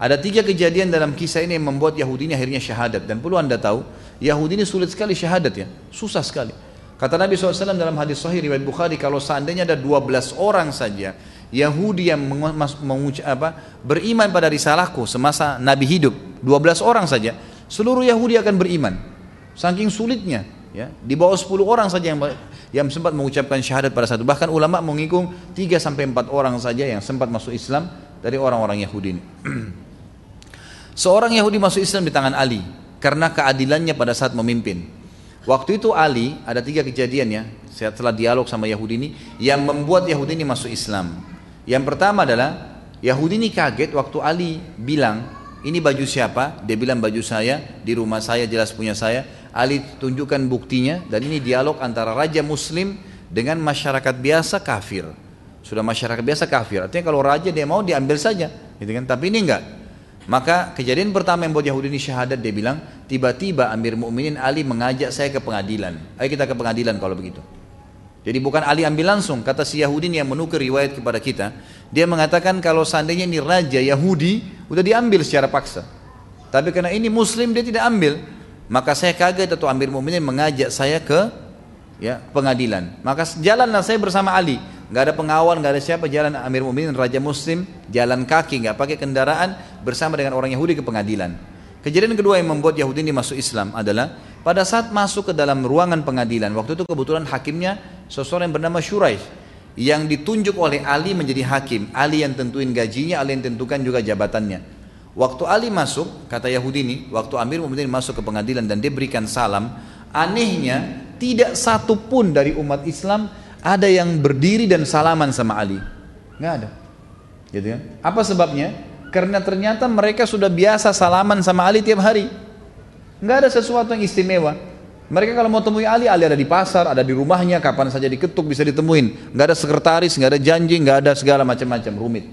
Ada tiga kejadian dalam kisah ini yang membuat Yahudi ini akhirnya syahadat. Dan perlu anda tahu, Yahudi ini sulit sekali syahadat ya, susah sekali. Kata Nabi SAW dalam hadis sahih riwayat Bukhari, kalau seandainya ada 12 orang saja Yahudi yang mengucap apa, beriman pada risalahku semasa Nabi hidup, 12 orang saja, seluruh Yahudi akan beriman. Saking sulitnya, ya, di bawah 10 orang saja yang yang sempat mengucapkan syahadat pada satu bahkan ulama mengikung 3 sampai 4 orang saja yang sempat masuk Islam dari orang-orang Yahudi ini. Seorang Yahudi masuk Islam di tangan Ali karena keadilannya pada saat memimpin. Waktu itu Ali ada tiga kejadian ya setelah dialog sama Yahudi ini yang membuat Yahudi ini masuk Islam. Yang pertama adalah Yahudi ini kaget waktu Ali bilang ini baju siapa? Dia bilang baju saya di rumah saya jelas punya saya. Ali tunjukkan buktinya dan ini dialog antara raja muslim dengan masyarakat biasa kafir. Sudah masyarakat biasa kafir. Artinya kalau raja dia mau diambil saja, gitu kan? Tapi ini enggak. Maka kejadian pertama yang buat Yahudi ini syahadat dia bilang, tiba-tiba Amir Mukminin Ali mengajak saya ke pengadilan. Ayo kita ke pengadilan kalau begitu. Jadi bukan Ali ambil langsung, kata si Yahudi yang menukar riwayat kepada kita. Dia mengatakan kalau seandainya ini raja Yahudi, udah diambil secara paksa. Tapi karena ini Muslim dia tidak ambil. Maka saya kaget atau Amir Mu'minin mengajak saya ke ya pengadilan. Maka jalanlah saya bersama Ali. Gak ada pengawal, gak ada siapa jalan Amir Mu'minin Raja Muslim jalan kaki, gak pakai kendaraan bersama dengan orang Yahudi ke pengadilan. Kejadian kedua yang membuat Yahudi ini masuk Islam adalah pada saat masuk ke dalam ruangan pengadilan. Waktu itu kebetulan hakimnya seseorang yang bernama Shuraih yang ditunjuk oleh Ali menjadi hakim. Ali yang tentuin gajinya, Ali yang tentukan juga jabatannya. Waktu Ali masuk, kata Yahudi ini, waktu Amir Mu'minin masuk ke pengadilan dan dia berikan salam, anehnya tidak satu pun dari umat Islam ada yang berdiri dan salaman sama Ali. Nggak ada. Gitu ya. Apa sebabnya? Karena ternyata mereka sudah biasa salaman sama Ali tiap hari. Nggak ada sesuatu yang istimewa. Mereka kalau mau temui Ali, Ali ada di pasar, ada di rumahnya, kapan saja diketuk bisa ditemuin. Nggak ada sekretaris, nggak ada janji, nggak ada segala macam-macam rumit.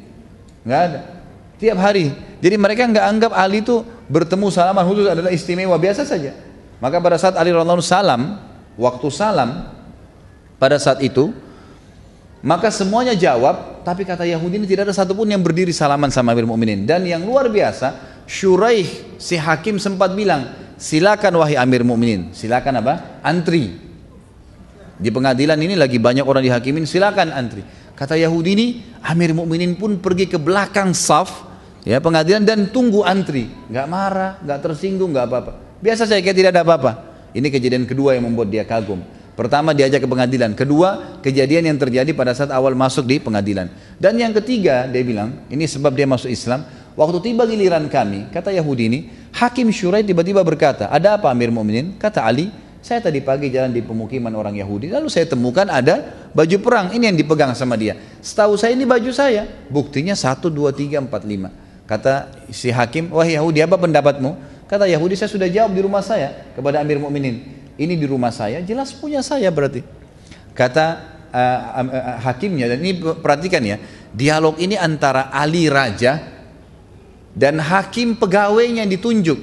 Nggak ada. Tiap hari. Jadi mereka nggak anggap Ali itu bertemu salaman khusus adalah istimewa biasa saja. Maka pada saat Ali radhiallahu salam, waktu salam pada saat itu, maka semuanya jawab, tapi kata Yahudi ini tidak ada satupun yang berdiri salaman sama Amir Mu'minin. Dan yang luar biasa, Syuraih si hakim sempat bilang, silakan wahai Amir Mu'minin, silakan apa? Antri. Di pengadilan ini lagi banyak orang dihakimin, silakan antri. Kata Yahudi ini, Amir Mukminin pun pergi ke belakang saf ya pengadilan dan tunggu antri, nggak marah, nggak tersinggung, nggak apa-apa. Biasa saya kayak tidak ada apa-apa. Ini kejadian kedua yang membuat dia kagum. Pertama diajak ke pengadilan, kedua kejadian yang terjadi pada saat awal masuk di pengadilan. Dan yang ketiga dia bilang, ini sebab dia masuk Islam. Waktu tiba giliran kami, kata Yahudi ini, Hakim Syurai tiba-tiba berkata, ada apa Amir Mu'minin? Kata Ali, saya tadi pagi jalan di pemukiman orang Yahudi, lalu saya temukan ada baju perang, ini yang dipegang sama dia. Setahu saya ini baju saya, buktinya 1, 2, 3, 4, 5. Kata si hakim, wah Yahudi apa pendapatmu? Kata Yahudi saya sudah jawab di rumah saya kepada Amir Mukminin. Ini di rumah saya, jelas punya saya berarti. Kata uh, uh, hakimnya dan ini perhatikan ya, dialog ini antara Ali raja dan hakim pegawainya yang ditunjuk.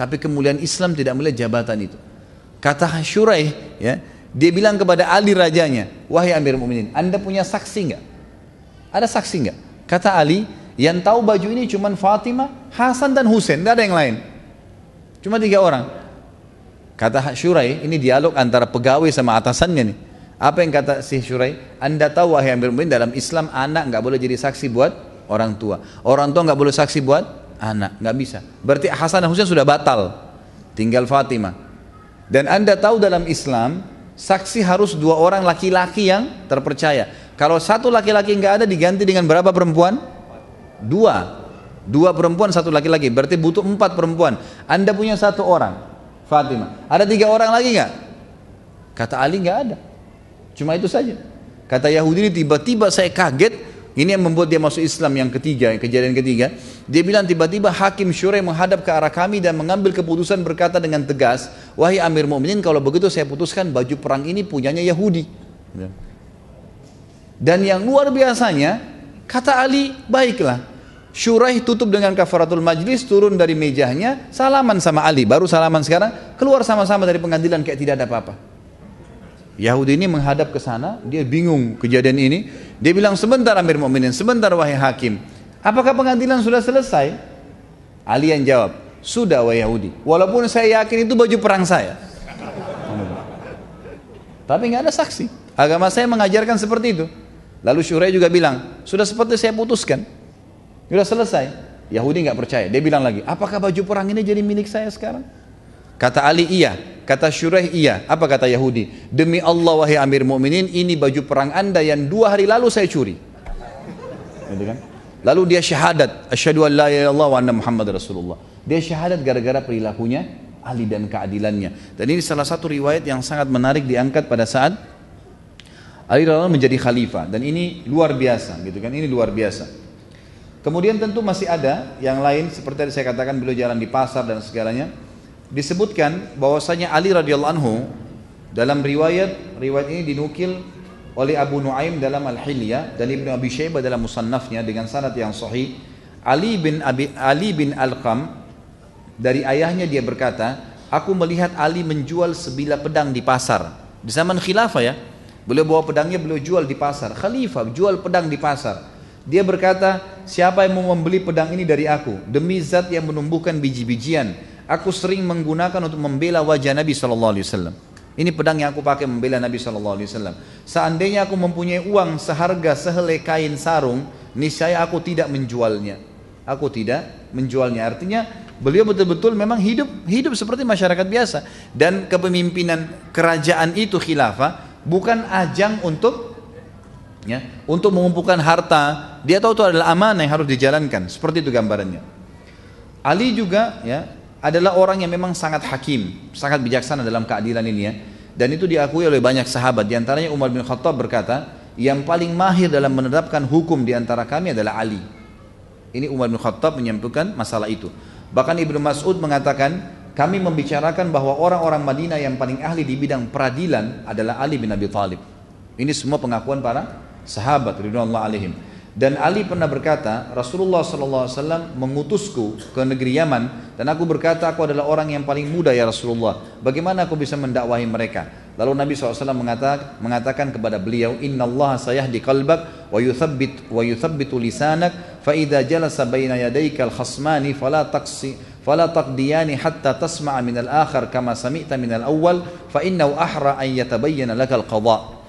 Tapi kemuliaan Islam tidak melihat jabatan itu. Kata Syuraih, ya, dia bilang kepada Ali rajanya, wahai Amir Mu'minin, anda punya saksi nggak? Ada saksi nggak? Kata Ali, yang tahu baju ini cuma Fatimah, Hasan dan Husain, tidak ada yang lain. Cuma tiga orang. Kata Syurai, ini dialog antara pegawai sama atasannya nih. Apa yang kata si Syurai? Anda tahu wahai Amir Mu'minin dalam Islam anak nggak boleh jadi saksi buat orang tua. Orang tua nggak boleh saksi buat anak, nggak bisa. Berarti Hasan dan Husain sudah batal. Tinggal Fatimah. Dan Anda tahu dalam Islam, saksi harus dua orang laki-laki yang terpercaya. Kalau satu laki-laki nggak ada diganti dengan berapa perempuan? Dua. Dua perempuan, satu laki-laki. Berarti butuh empat perempuan. Anda punya satu orang, Fatimah. Ada tiga orang lagi nggak? Kata Ali nggak ada. Cuma itu saja. Kata Yahudi tiba-tiba saya kaget ini yang membuat dia masuk Islam yang ketiga, kejadian ketiga. Dia bilang tiba-tiba hakim syurai menghadap ke arah kami dan mengambil keputusan berkata dengan tegas, wahai Amir Mu'minin kalau begitu saya putuskan baju perang ini punyanya Yahudi. Dan yang luar biasanya, kata Ali, baiklah. Syuraih tutup dengan kafaratul majlis, turun dari mejanya, salaman sama Ali. Baru salaman sekarang, keluar sama-sama dari pengadilan kayak tidak ada apa-apa. Yahudi ini menghadap ke sana, dia bingung kejadian ini. Dia bilang, sebentar Amir Mu'minin, sebentar wahai hakim. Apakah pengadilan sudah selesai? Ali yang jawab, sudah wahai Yahudi. Walaupun saya yakin itu baju perang saya. Tapi nggak ada saksi. Agama saya mengajarkan seperti itu. Lalu Syurai juga bilang, sudah seperti saya putuskan. Sudah selesai. Yahudi nggak percaya. Dia bilang lagi, apakah baju perang ini jadi milik saya sekarang? Kata Ali iya, kata Syuraih iya. Apa kata Yahudi? Demi Allah wahai Amir Mu'minin, ini baju perang anda yang dua hari lalu saya curi. Gitu kan? Lalu dia syahadat, asyhadu an la ilaha wa anna Muhammad Rasulullah. Dia syahadat gara-gara perilakunya Ali dan keadilannya. Dan ini salah satu riwayat yang sangat menarik diangkat pada saat Ali radhiyallahu menjadi khalifah dan ini luar biasa gitu kan ini luar biasa. Kemudian tentu masih ada yang lain seperti yang saya katakan beliau jalan di pasar dan segalanya disebutkan bahwasanya Ali radhiyallahu anhu dalam riwayat riwayat ini dinukil oleh Abu Nuaim dalam Al-Hilya dan Ibnu Abi Syaibah dalam musannafnya dengan sanad yang sahih. Ali bin Abi Ali bin Al-Qam dari ayahnya dia berkata aku melihat Ali menjual sebilah pedang di pasar. Di zaman khilafah ya beliau bawa pedangnya beliau jual di pasar. Khalifah jual pedang di pasar. Dia berkata siapa yang mau membeli pedang ini dari aku? Demi zat yang menumbuhkan biji-bijian aku sering menggunakan untuk membela wajah Nabi Shallallahu Alaihi Wasallam. Ini pedang yang aku pakai membela Nabi Shallallahu Alaihi Wasallam. Seandainya aku mempunyai uang seharga sehelai kain sarung, niscaya aku tidak menjualnya. Aku tidak menjualnya. Artinya beliau betul-betul memang hidup hidup seperti masyarakat biasa dan kepemimpinan kerajaan itu khilafah bukan ajang untuk ya untuk mengumpulkan harta dia tahu itu adalah amanah yang harus dijalankan seperti itu gambarannya Ali juga ya adalah orang yang memang sangat hakim sangat bijaksana dalam keadilan ini ya dan itu diakui oleh banyak sahabat di antaranya Umar bin Khattab berkata yang paling mahir dalam menerapkan hukum di antara kami adalah Ali ini Umar bin Khattab menyampaikan masalah itu Bahkan Ibnu Mas'ud mengatakan, kami membicarakan bahwa orang-orang Madinah yang paling ahli di bidang peradilan adalah Ali bin Abi Thalib. Ini semua pengakuan para sahabat ridwanullah alaihim. Dan Ali pernah berkata, Rasulullah SAW mengutusku ke negeri Yaman dan aku berkata aku adalah orang yang paling muda ya Rasulullah. Bagaimana aku bisa mendakwahi mereka? Lalu Nabi SAW mengatakan, mengatakan kepada beliau, Inna Allah sayahdi qalbak wa yuthabbit wa yuthabbitu lisanak fa idza jalasa baina yadayka al-khasmani fala taqsi fala taqdiyani hatta tasma'a min al-akhar kama sami'ta min al-awwal fa ahra an yatabayyana laka al-qada'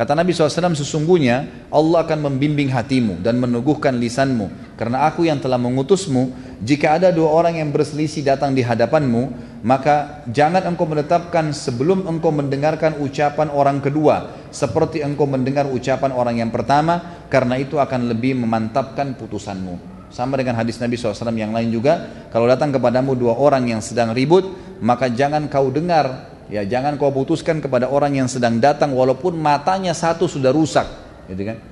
Kata Nabi SAW sesungguhnya Allah akan membimbing hatimu dan meneguhkan lisanmu. Karena aku yang telah mengutusmu jika ada dua orang yang berselisih datang di hadapanmu maka jangan engkau menetapkan sebelum engkau mendengarkan ucapan orang kedua seperti engkau mendengar ucapan orang yang pertama karena itu akan lebih memantapkan putusanmu. Sama dengan hadis Nabi SAW yang lain juga kalau datang kepadamu dua orang yang sedang ribut maka jangan kau dengar Ya jangan kau putuskan kepada orang yang sedang datang walaupun matanya satu sudah rusak, gitu kan?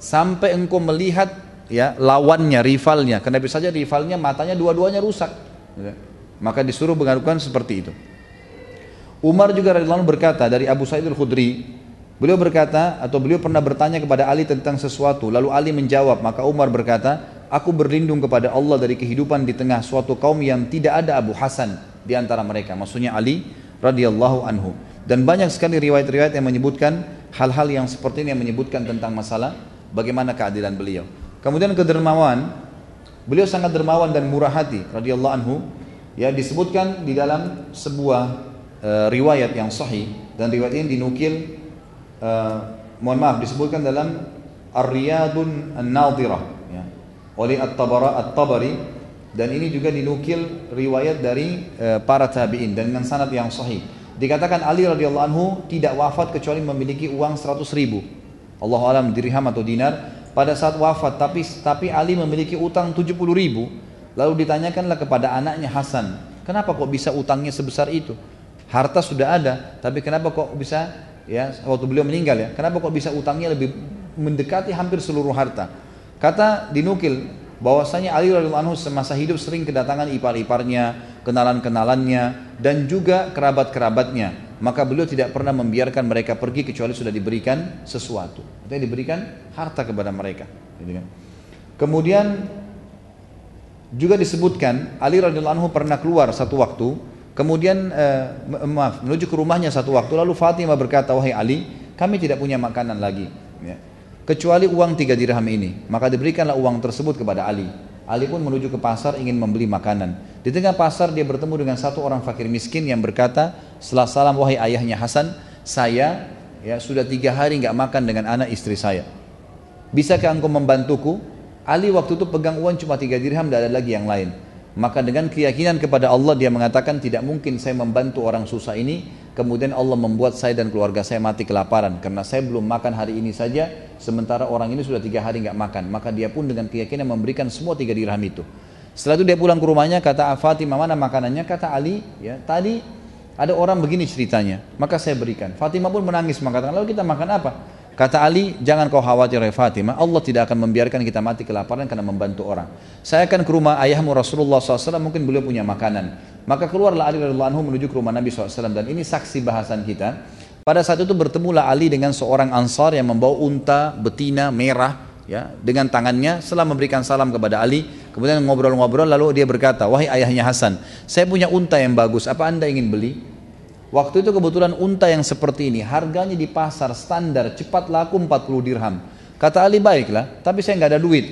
Sampai engkau melihat ya lawannya, rivalnya. Kenapa saja rivalnya matanya dua-duanya rusak. Gitu. Kan? Maka disuruh mengadukan seperti itu. Umar juga radhiyallahu berkata dari Abu Sa'id al-Khudri, beliau berkata atau beliau pernah bertanya kepada Ali tentang sesuatu, lalu Ali menjawab, maka Umar berkata, aku berlindung kepada Allah dari kehidupan di tengah suatu kaum yang tidak ada Abu Hasan di antara mereka. Maksudnya Ali radhiyallahu anhu. Dan banyak sekali riwayat-riwayat yang menyebutkan hal-hal yang seperti ini yang menyebutkan tentang masalah bagaimana keadilan beliau. Kemudian kedermawan, beliau sangat dermawan dan murah hati radhiyallahu anhu. Ya disebutkan di dalam sebuah uh, riwayat yang sahih dan riwayat ini dinukil uh, mohon maaf disebutkan dalam Ar-Riyadun An-Nadhirah ya, oleh At-Tabara At-Tabari dan ini juga dinukil riwayat dari e, para tabi'in dan dengan sanad yang sahih. Dikatakan Ali radhiyallahu anhu tidak wafat kecuali memiliki uang 100 ribu. Allah alam dirham atau dinar pada saat wafat tapi tapi Ali memiliki utang 70 ribu. Lalu ditanyakanlah kepada anaknya Hasan, kenapa kok bisa utangnya sebesar itu? Harta sudah ada, tapi kenapa kok bisa ya waktu beliau meninggal ya, kenapa kok bisa utangnya lebih mendekati hampir seluruh harta? Kata dinukil bahwasanya Ali radhiyallahu anhu semasa hidup sering kedatangan ipar-iparnya, kenalan-kenalannya dan juga kerabat-kerabatnya. Maka beliau tidak pernah membiarkan mereka pergi kecuali sudah diberikan sesuatu. Artinya diberikan harta kepada mereka. Gitu kan. Kemudian juga disebutkan Ali radhiyallahu anhu pernah keluar satu waktu, kemudian eh, maaf menuju ke rumahnya satu waktu lalu Fatimah berkata wahai Ali, kami tidak punya makanan lagi. Ya kecuali uang tiga dirham ini. Maka diberikanlah uang tersebut kepada Ali. Ali pun menuju ke pasar ingin membeli makanan. Di tengah pasar dia bertemu dengan satu orang fakir miskin yang berkata, setelah salam wahai ayahnya Hasan, saya ya sudah tiga hari nggak makan dengan anak istri saya. Bisakah engkau membantuku? Ali waktu itu pegang uang cuma tiga dirham, tidak ada lagi yang lain. Maka dengan keyakinan kepada Allah dia mengatakan tidak mungkin saya membantu orang susah ini kemudian Allah membuat saya dan keluarga saya mati kelaparan. Karena saya belum makan hari ini saja sementara orang ini sudah tiga hari nggak makan. Maka dia pun dengan keyakinan memberikan semua tiga dirham itu. Setelah itu dia pulang ke rumahnya kata Fatimah mana makanannya? Kata Ali ya tadi ada orang begini ceritanya. Maka saya berikan. Fatimah pun menangis mengatakan lalu kita makan apa Kata Ali, jangan kau khawatir ya Fatimah, Allah tidak akan membiarkan kita mati kelaparan karena membantu orang. Saya akan ke rumah ayahmu Rasulullah SAW, mungkin beliau punya makanan. Maka keluarlah Ali radhiyallahu anhu menuju ke rumah Nabi SAW dan ini saksi bahasan kita. Pada saat itu bertemulah Ali dengan seorang ansar yang membawa unta betina merah ya dengan tangannya setelah memberikan salam kepada Ali kemudian ngobrol-ngobrol lalu dia berkata wahai ayahnya Hasan saya punya unta yang bagus apa anda ingin beli Waktu itu kebetulan unta yang seperti ini harganya di pasar standar cepat laku 40 dirham. Kata Ali baiklah, tapi saya nggak ada duit.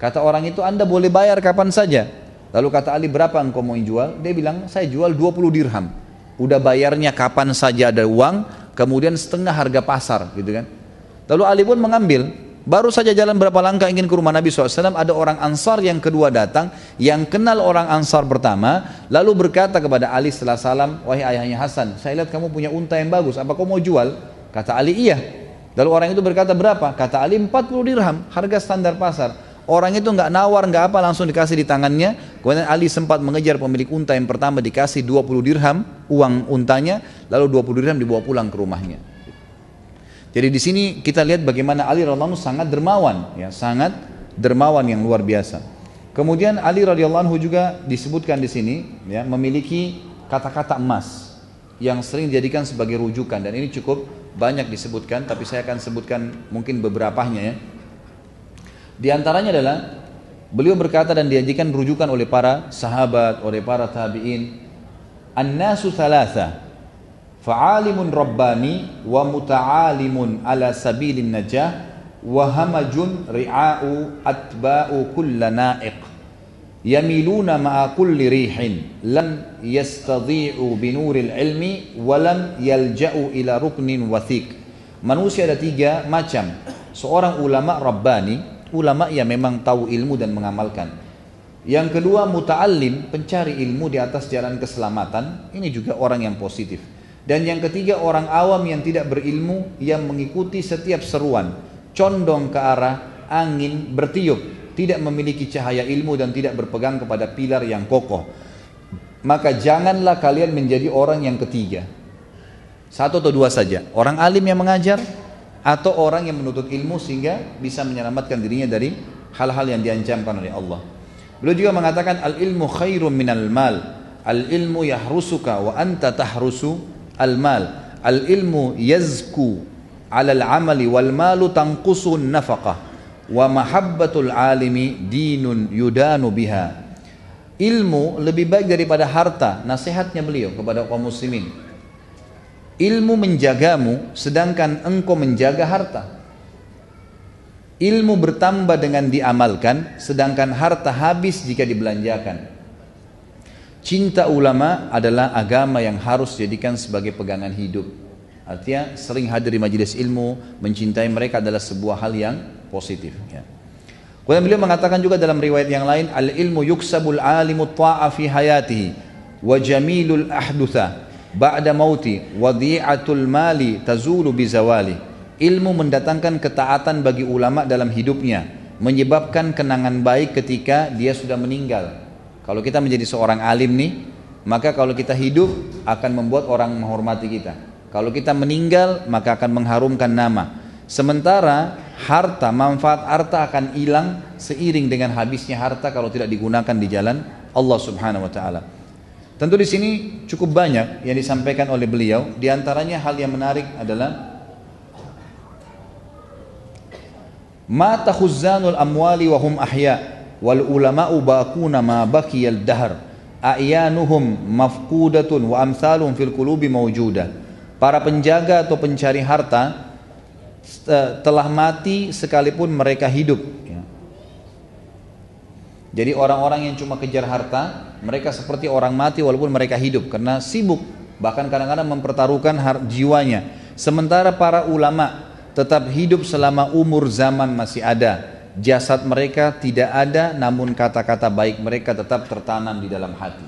Kata orang itu Anda boleh bayar kapan saja. Lalu kata Ali berapa engkau mau jual? Dia bilang saya jual 20 dirham. Udah bayarnya kapan saja ada uang, kemudian setengah harga pasar gitu kan. Lalu Ali pun mengambil, Baru saja jalan berapa langkah ingin ke rumah Nabi SAW, ada orang Ansar yang kedua datang, yang kenal orang Ansar pertama, lalu berkata kepada Ali setelah salam, wahai ayahnya Hasan, saya lihat kamu punya unta yang bagus, apa kau mau jual? Kata Ali, iya. Lalu orang itu berkata berapa? Kata Ali 40 dirham, harga standar pasar. Orang itu nggak nawar, nggak apa, langsung dikasih di tangannya. Kemudian Ali sempat mengejar pemilik unta yang pertama dikasih 20 dirham uang untanya, lalu 20 dirham dibawa pulang ke rumahnya. Jadi di sini kita lihat bagaimana Ali radhiyallahu anhu sangat dermawan, ya, sangat dermawan yang luar biasa. Kemudian Ali radhiyallahu anhu juga disebutkan di sini ya, memiliki kata-kata emas yang sering dijadikan sebagai rujukan dan ini cukup banyak disebutkan tapi saya akan sebutkan mungkin beberapanya ya. Di antaranya adalah beliau berkata dan diajikan rujukan oleh para sahabat, oleh para tabi'in, "An-nasu thalatha fa'alimun rabbani wa muta'alimun ala sabilin najah wa hamajun ri'a'u atba'u kulla na'iq. Yamiluna ma'a kulli rihin. Lam yastadhi'u binuril ilmi wa lam yalja'u ila ruknin wathiq manusia ada tiga macam. Seorang ulama rabbani ulama yang memang tahu ilmu dan mengamalkan. Yang kedua muta'allim pencari ilmu di atas jalan keselamatan. Ini juga orang yang positif dan yang ketiga orang awam yang tidak berilmu yang mengikuti setiap seruan, condong ke arah angin bertiup, tidak memiliki cahaya ilmu dan tidak berpegang kepada pilar yang kokoh. Maka janganlah kalian menjadi orang yang ketiga. Satu atau dua saja, orang alim yang mengajar atau orang yang menuntut ilmu sehingga bisa menyelamatkan dirinya dari hal-hal yang diancamkan oleh Allah. Beliau juga mengatakan al ilmu khairun minal mal. Al ilmu yahrusuka wa anta tahrusu al-mal. Al-ilmu yazku ala al-amali wal malu tanqusu nafaqah. Wa mahabbatul alimi dinun yudanu biha. Ilmu lebih baik daripada harta nasihatnya beliau kepada kaum muslimin. Ilmu menjagamu sedangkan engkau menjaga harta. Ilmu bertambah dengan diamalkan sedangkan harta habis jika dibelanjakan Cinta ulama adalah agama yang harus dijadikan sebagai pegangan hidup. Artinya sering hadir di majelis ilmu, mencintai mereka adalah sebuah hal yang positif. Ya. Kemudian beliau mengatakan juga dalam riwayat yang lain, al ilmu yuksabul alimu ta'a fi hayatihi wa jamilul ahdutha ba'da mauti wa di'atul mali tazulu bizawali. Ilmu mendatangkan ketaatan bagi ulama dalam hidupnya, menyebabkan kenangan baik ketika dia sudah meninggal. Kalau kita menjadi seorang alim nih, maka kalau kita hidup akan membuat orang menghormati kita. Kalau kita meninggal, maka akan mengharumkan nama. Sementara harta, manfaat harta akan hilang seiring dengan habisnya harta kalau tidak digunakan di jalan Allah Subhanahu wa taala. Tentu di sini cukup banyak yang disampaikan oleh beliau. Di antaranya hal yang menarik adalah mata khuzanul amwali wa hum ahya' wal ulama'u baquna ma baqiyal dahr. A'yanuhum mafqudatun wa amsalun fil qulubi mawjuda. Para penjaga atau pencari harta telah mati sekalipun mereka hidup ya. jadi orang-orang yang cuma kejar harta mereka seperti orang mati walaupun mereka hidup karena sibuk bahkan kadang-kadang mempertaruhkan jiwanya. Sementara para ulama tetap hidup selama umur zaman masih ada jasad mereka tidak ada namun kata-kata baik mereka tetap tertanam di dalam hati.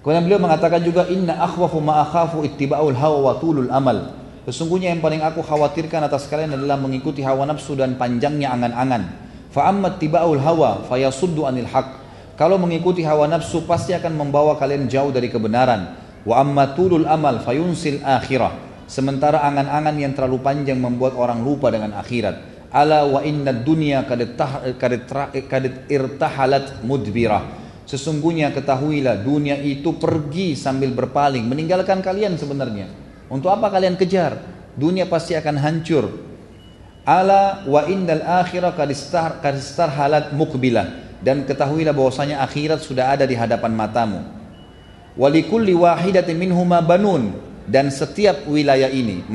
Kemudian beliau mengatakan juga inna akhwafu ma akhafu ittiba'ul hawa wa tulul amal. Sesungguhnya yang paling aku khawatirkan atas kalian adalah mengikuti hawa nafsu dan panjangnya angan-angan. Fa amma ittiba'ul hawa fayasuddu anil haq. Kalau mengikuti hawa nafsu pasti akan membawa kalian jauh dari kebenaran. Wa amma tulul amal fayunsil akhirah. Sementara angan-angan yang terlalu panjang membuat orang lupa dengan akhirat ala wa inna dunya kadet irtahalat mudbirah. Sesungguhnya ketahuilah dunia itu pergi sambil berpaling meninggalkan kalian sebenarnya. Untuk apa kalian kejar? Dunia pasti akan hancur. Ala wa innal akhirah kadistar halat mukbilah. Dan ketahuilah bahwasanya akhirat sudah ada di hadapan matamu. Walikulli wahidatin minhuma banun. Dan setiap wilayah ini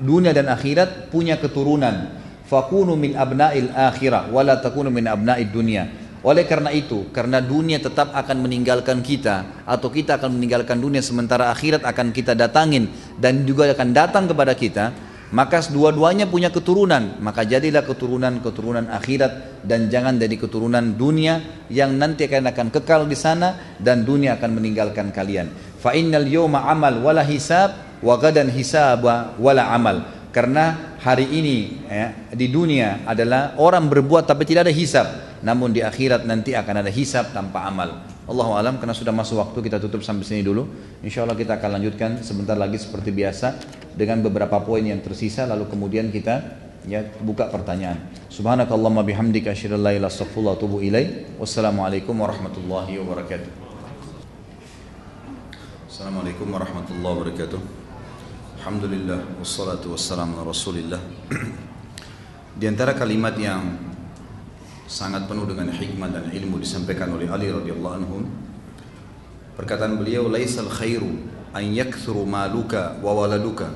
dunia dan akhirat punya keturunan fakunu min abna'il akhirah wala takunu min abna'id dunia oleh karena itu karena dunia tetap akan meninggalkan kita atau kita akan meninggalkan dunia sementara akhirat akan kita datangin dan juga akan datang kepada kita maka dua-duanya punya keturunan, maka jadilah keturunan-keturunan akhirat dan jangan jadi keturunan dunia yang nanti akan akan kekal di sana dan dunia akan meninggalkan kalian. Fa innal yawma amal wala hisab wa gadan hisab wala amal. Karena hari ini ya, di dunia adalah orang berbuat tapi tidak ada hisab. Namun di akhirat nanti akan ada hisab tanpa amal. Allah alam karena sudah masuk waktu kita tutup sampai sini dulu. Insya Allah kita akan lanjutkan sebentar lagi seperti biasa dengan beberapa poin yang tersisa lalu kemudian kita ya buka pertanyaan. Subhanakallahumma bihamdika asyhadu an la ilaha Wassalamualaikum warahmatullahi wabarakatuh. Assalamualaikum warahmatullahi wabarakatuh. Alhamdulillah wassalatu wassalamu ala Rasulillah. Di antara kalimat yang sangat penuh dengan hikmah dan ilmu disampaikan oleh Ali radhiyallahu anhu perkataan beliau laisal khairu an yakthuru maluka wa waladuka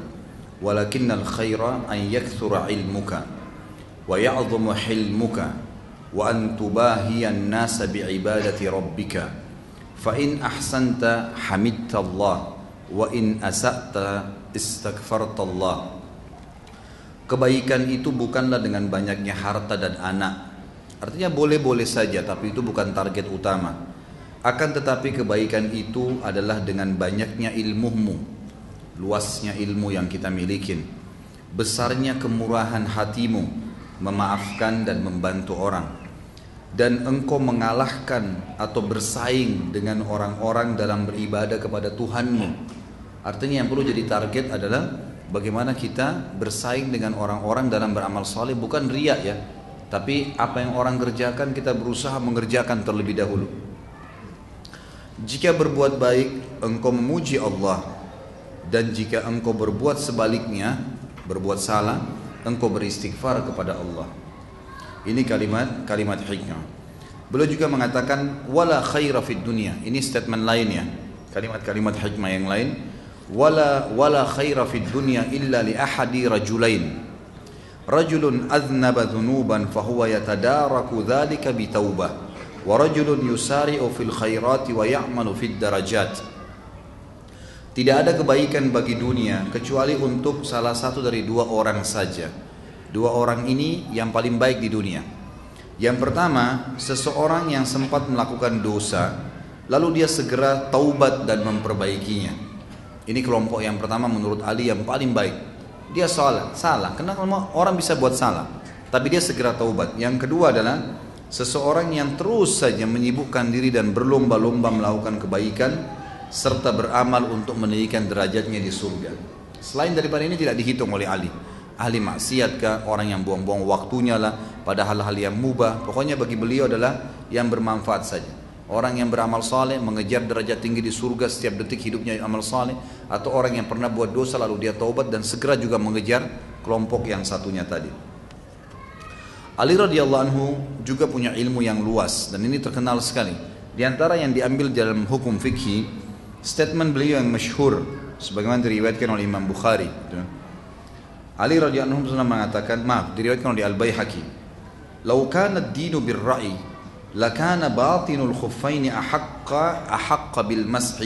walakinnal khaira an yakthura ilmuka wa ya'dhamu hilmuka wa an tubahiyan nasa bi'ibadati rabbika fa in ahsanta hamidta Allah wa in asa'ta istaghfartallah Kebaikan itu bukanlah dengan banyaknya harta dan anak. Artinya boleh-boleh saja tapi itu bukan target utama. Akan tetapi kebaikan itu adalah dengan banyaknya ilmumu, luasnya ilmu yang kita miliki, besarnya kemurahan hatimu, memaafkan dan membantu orang. Dan engkau mengalahkan atau bersaing dengan orang-orang dalam beribadah kepada Tuhanmu Artinya yang perlu jadi target adalah bagaimana kita bersaing dengan orang-orang dalam beramal soleh bukan riak ya, tapi apa yang orang kerjakan kita berusaha mengerjakan terlebih dahulu. Jika berbuat baik engkau memuji Allah dan jika engkau berbuat sebaliknya berbuat salah engkau beristighfar kepada Allah. Ini kalimat kalimat hikmah. Beliau juga mengatakan wala khaira fid dunya. Ini statement lainnya. Kalimat-kalimat hikmah yang lain wala wala khaira fid dunya illa li ahadi rajulain. Rajulun adhnaba dhunuban fahuwa yatadaraku dhalika bitaubah wa rajulun yusari'u fil khairati wa ya'malu fid darajat. Tidak ada kebaikan bagi dunia kecuali untuk salah satu dari dua orang saja. Dua orang ini yang paling baik di dunia. Yang pertama seseorang yang sempat melakukan dosa lalu dia segera taubat dan memperbaikinya ini kelompok yang pertama menurut Ali yang paling baik. Dia salah, salah. Kenapa orang bisa buat salah? Tapi dia segera taubat. Yang kedua adalah seseorang yang terus saja menyibukkan diri dan berlomba-lomba melakukan kebaikan serta beramal untuk meninggikan derajatnya di surga. Selain daripada ini tidak dihitung oleh Ali. Ahli maksiat kah, orang yang buang-buang waktunya lah pada hal-hal yang mubah. Pokoknya bagi beliau adalah yang bermanfaat saja. Orang yang beramal saleh mengejar derajat tinggi di surga setiap detik hidupnya amal saleh atau orang yang pernah buat dosa lalu dia taubat dan segera juga mengejar kelompok yang satunya tadi. Ali radhiyallahu anhu juga punya ilmu yang luas dan ini terkenal sekali. Di antara yang diambil dalam hukum fikih, statement beliau yang masyhur sebagaimana diriwayatkan oleh Imam Bukhari. Ali radhiyallahu anhu mengatakan, maaf, diriwayatkan oleh Al-Baihaqi. "Lau kana ad-dinu bir-ra'i لكان باطن الخفين أحق أحق بالمسح.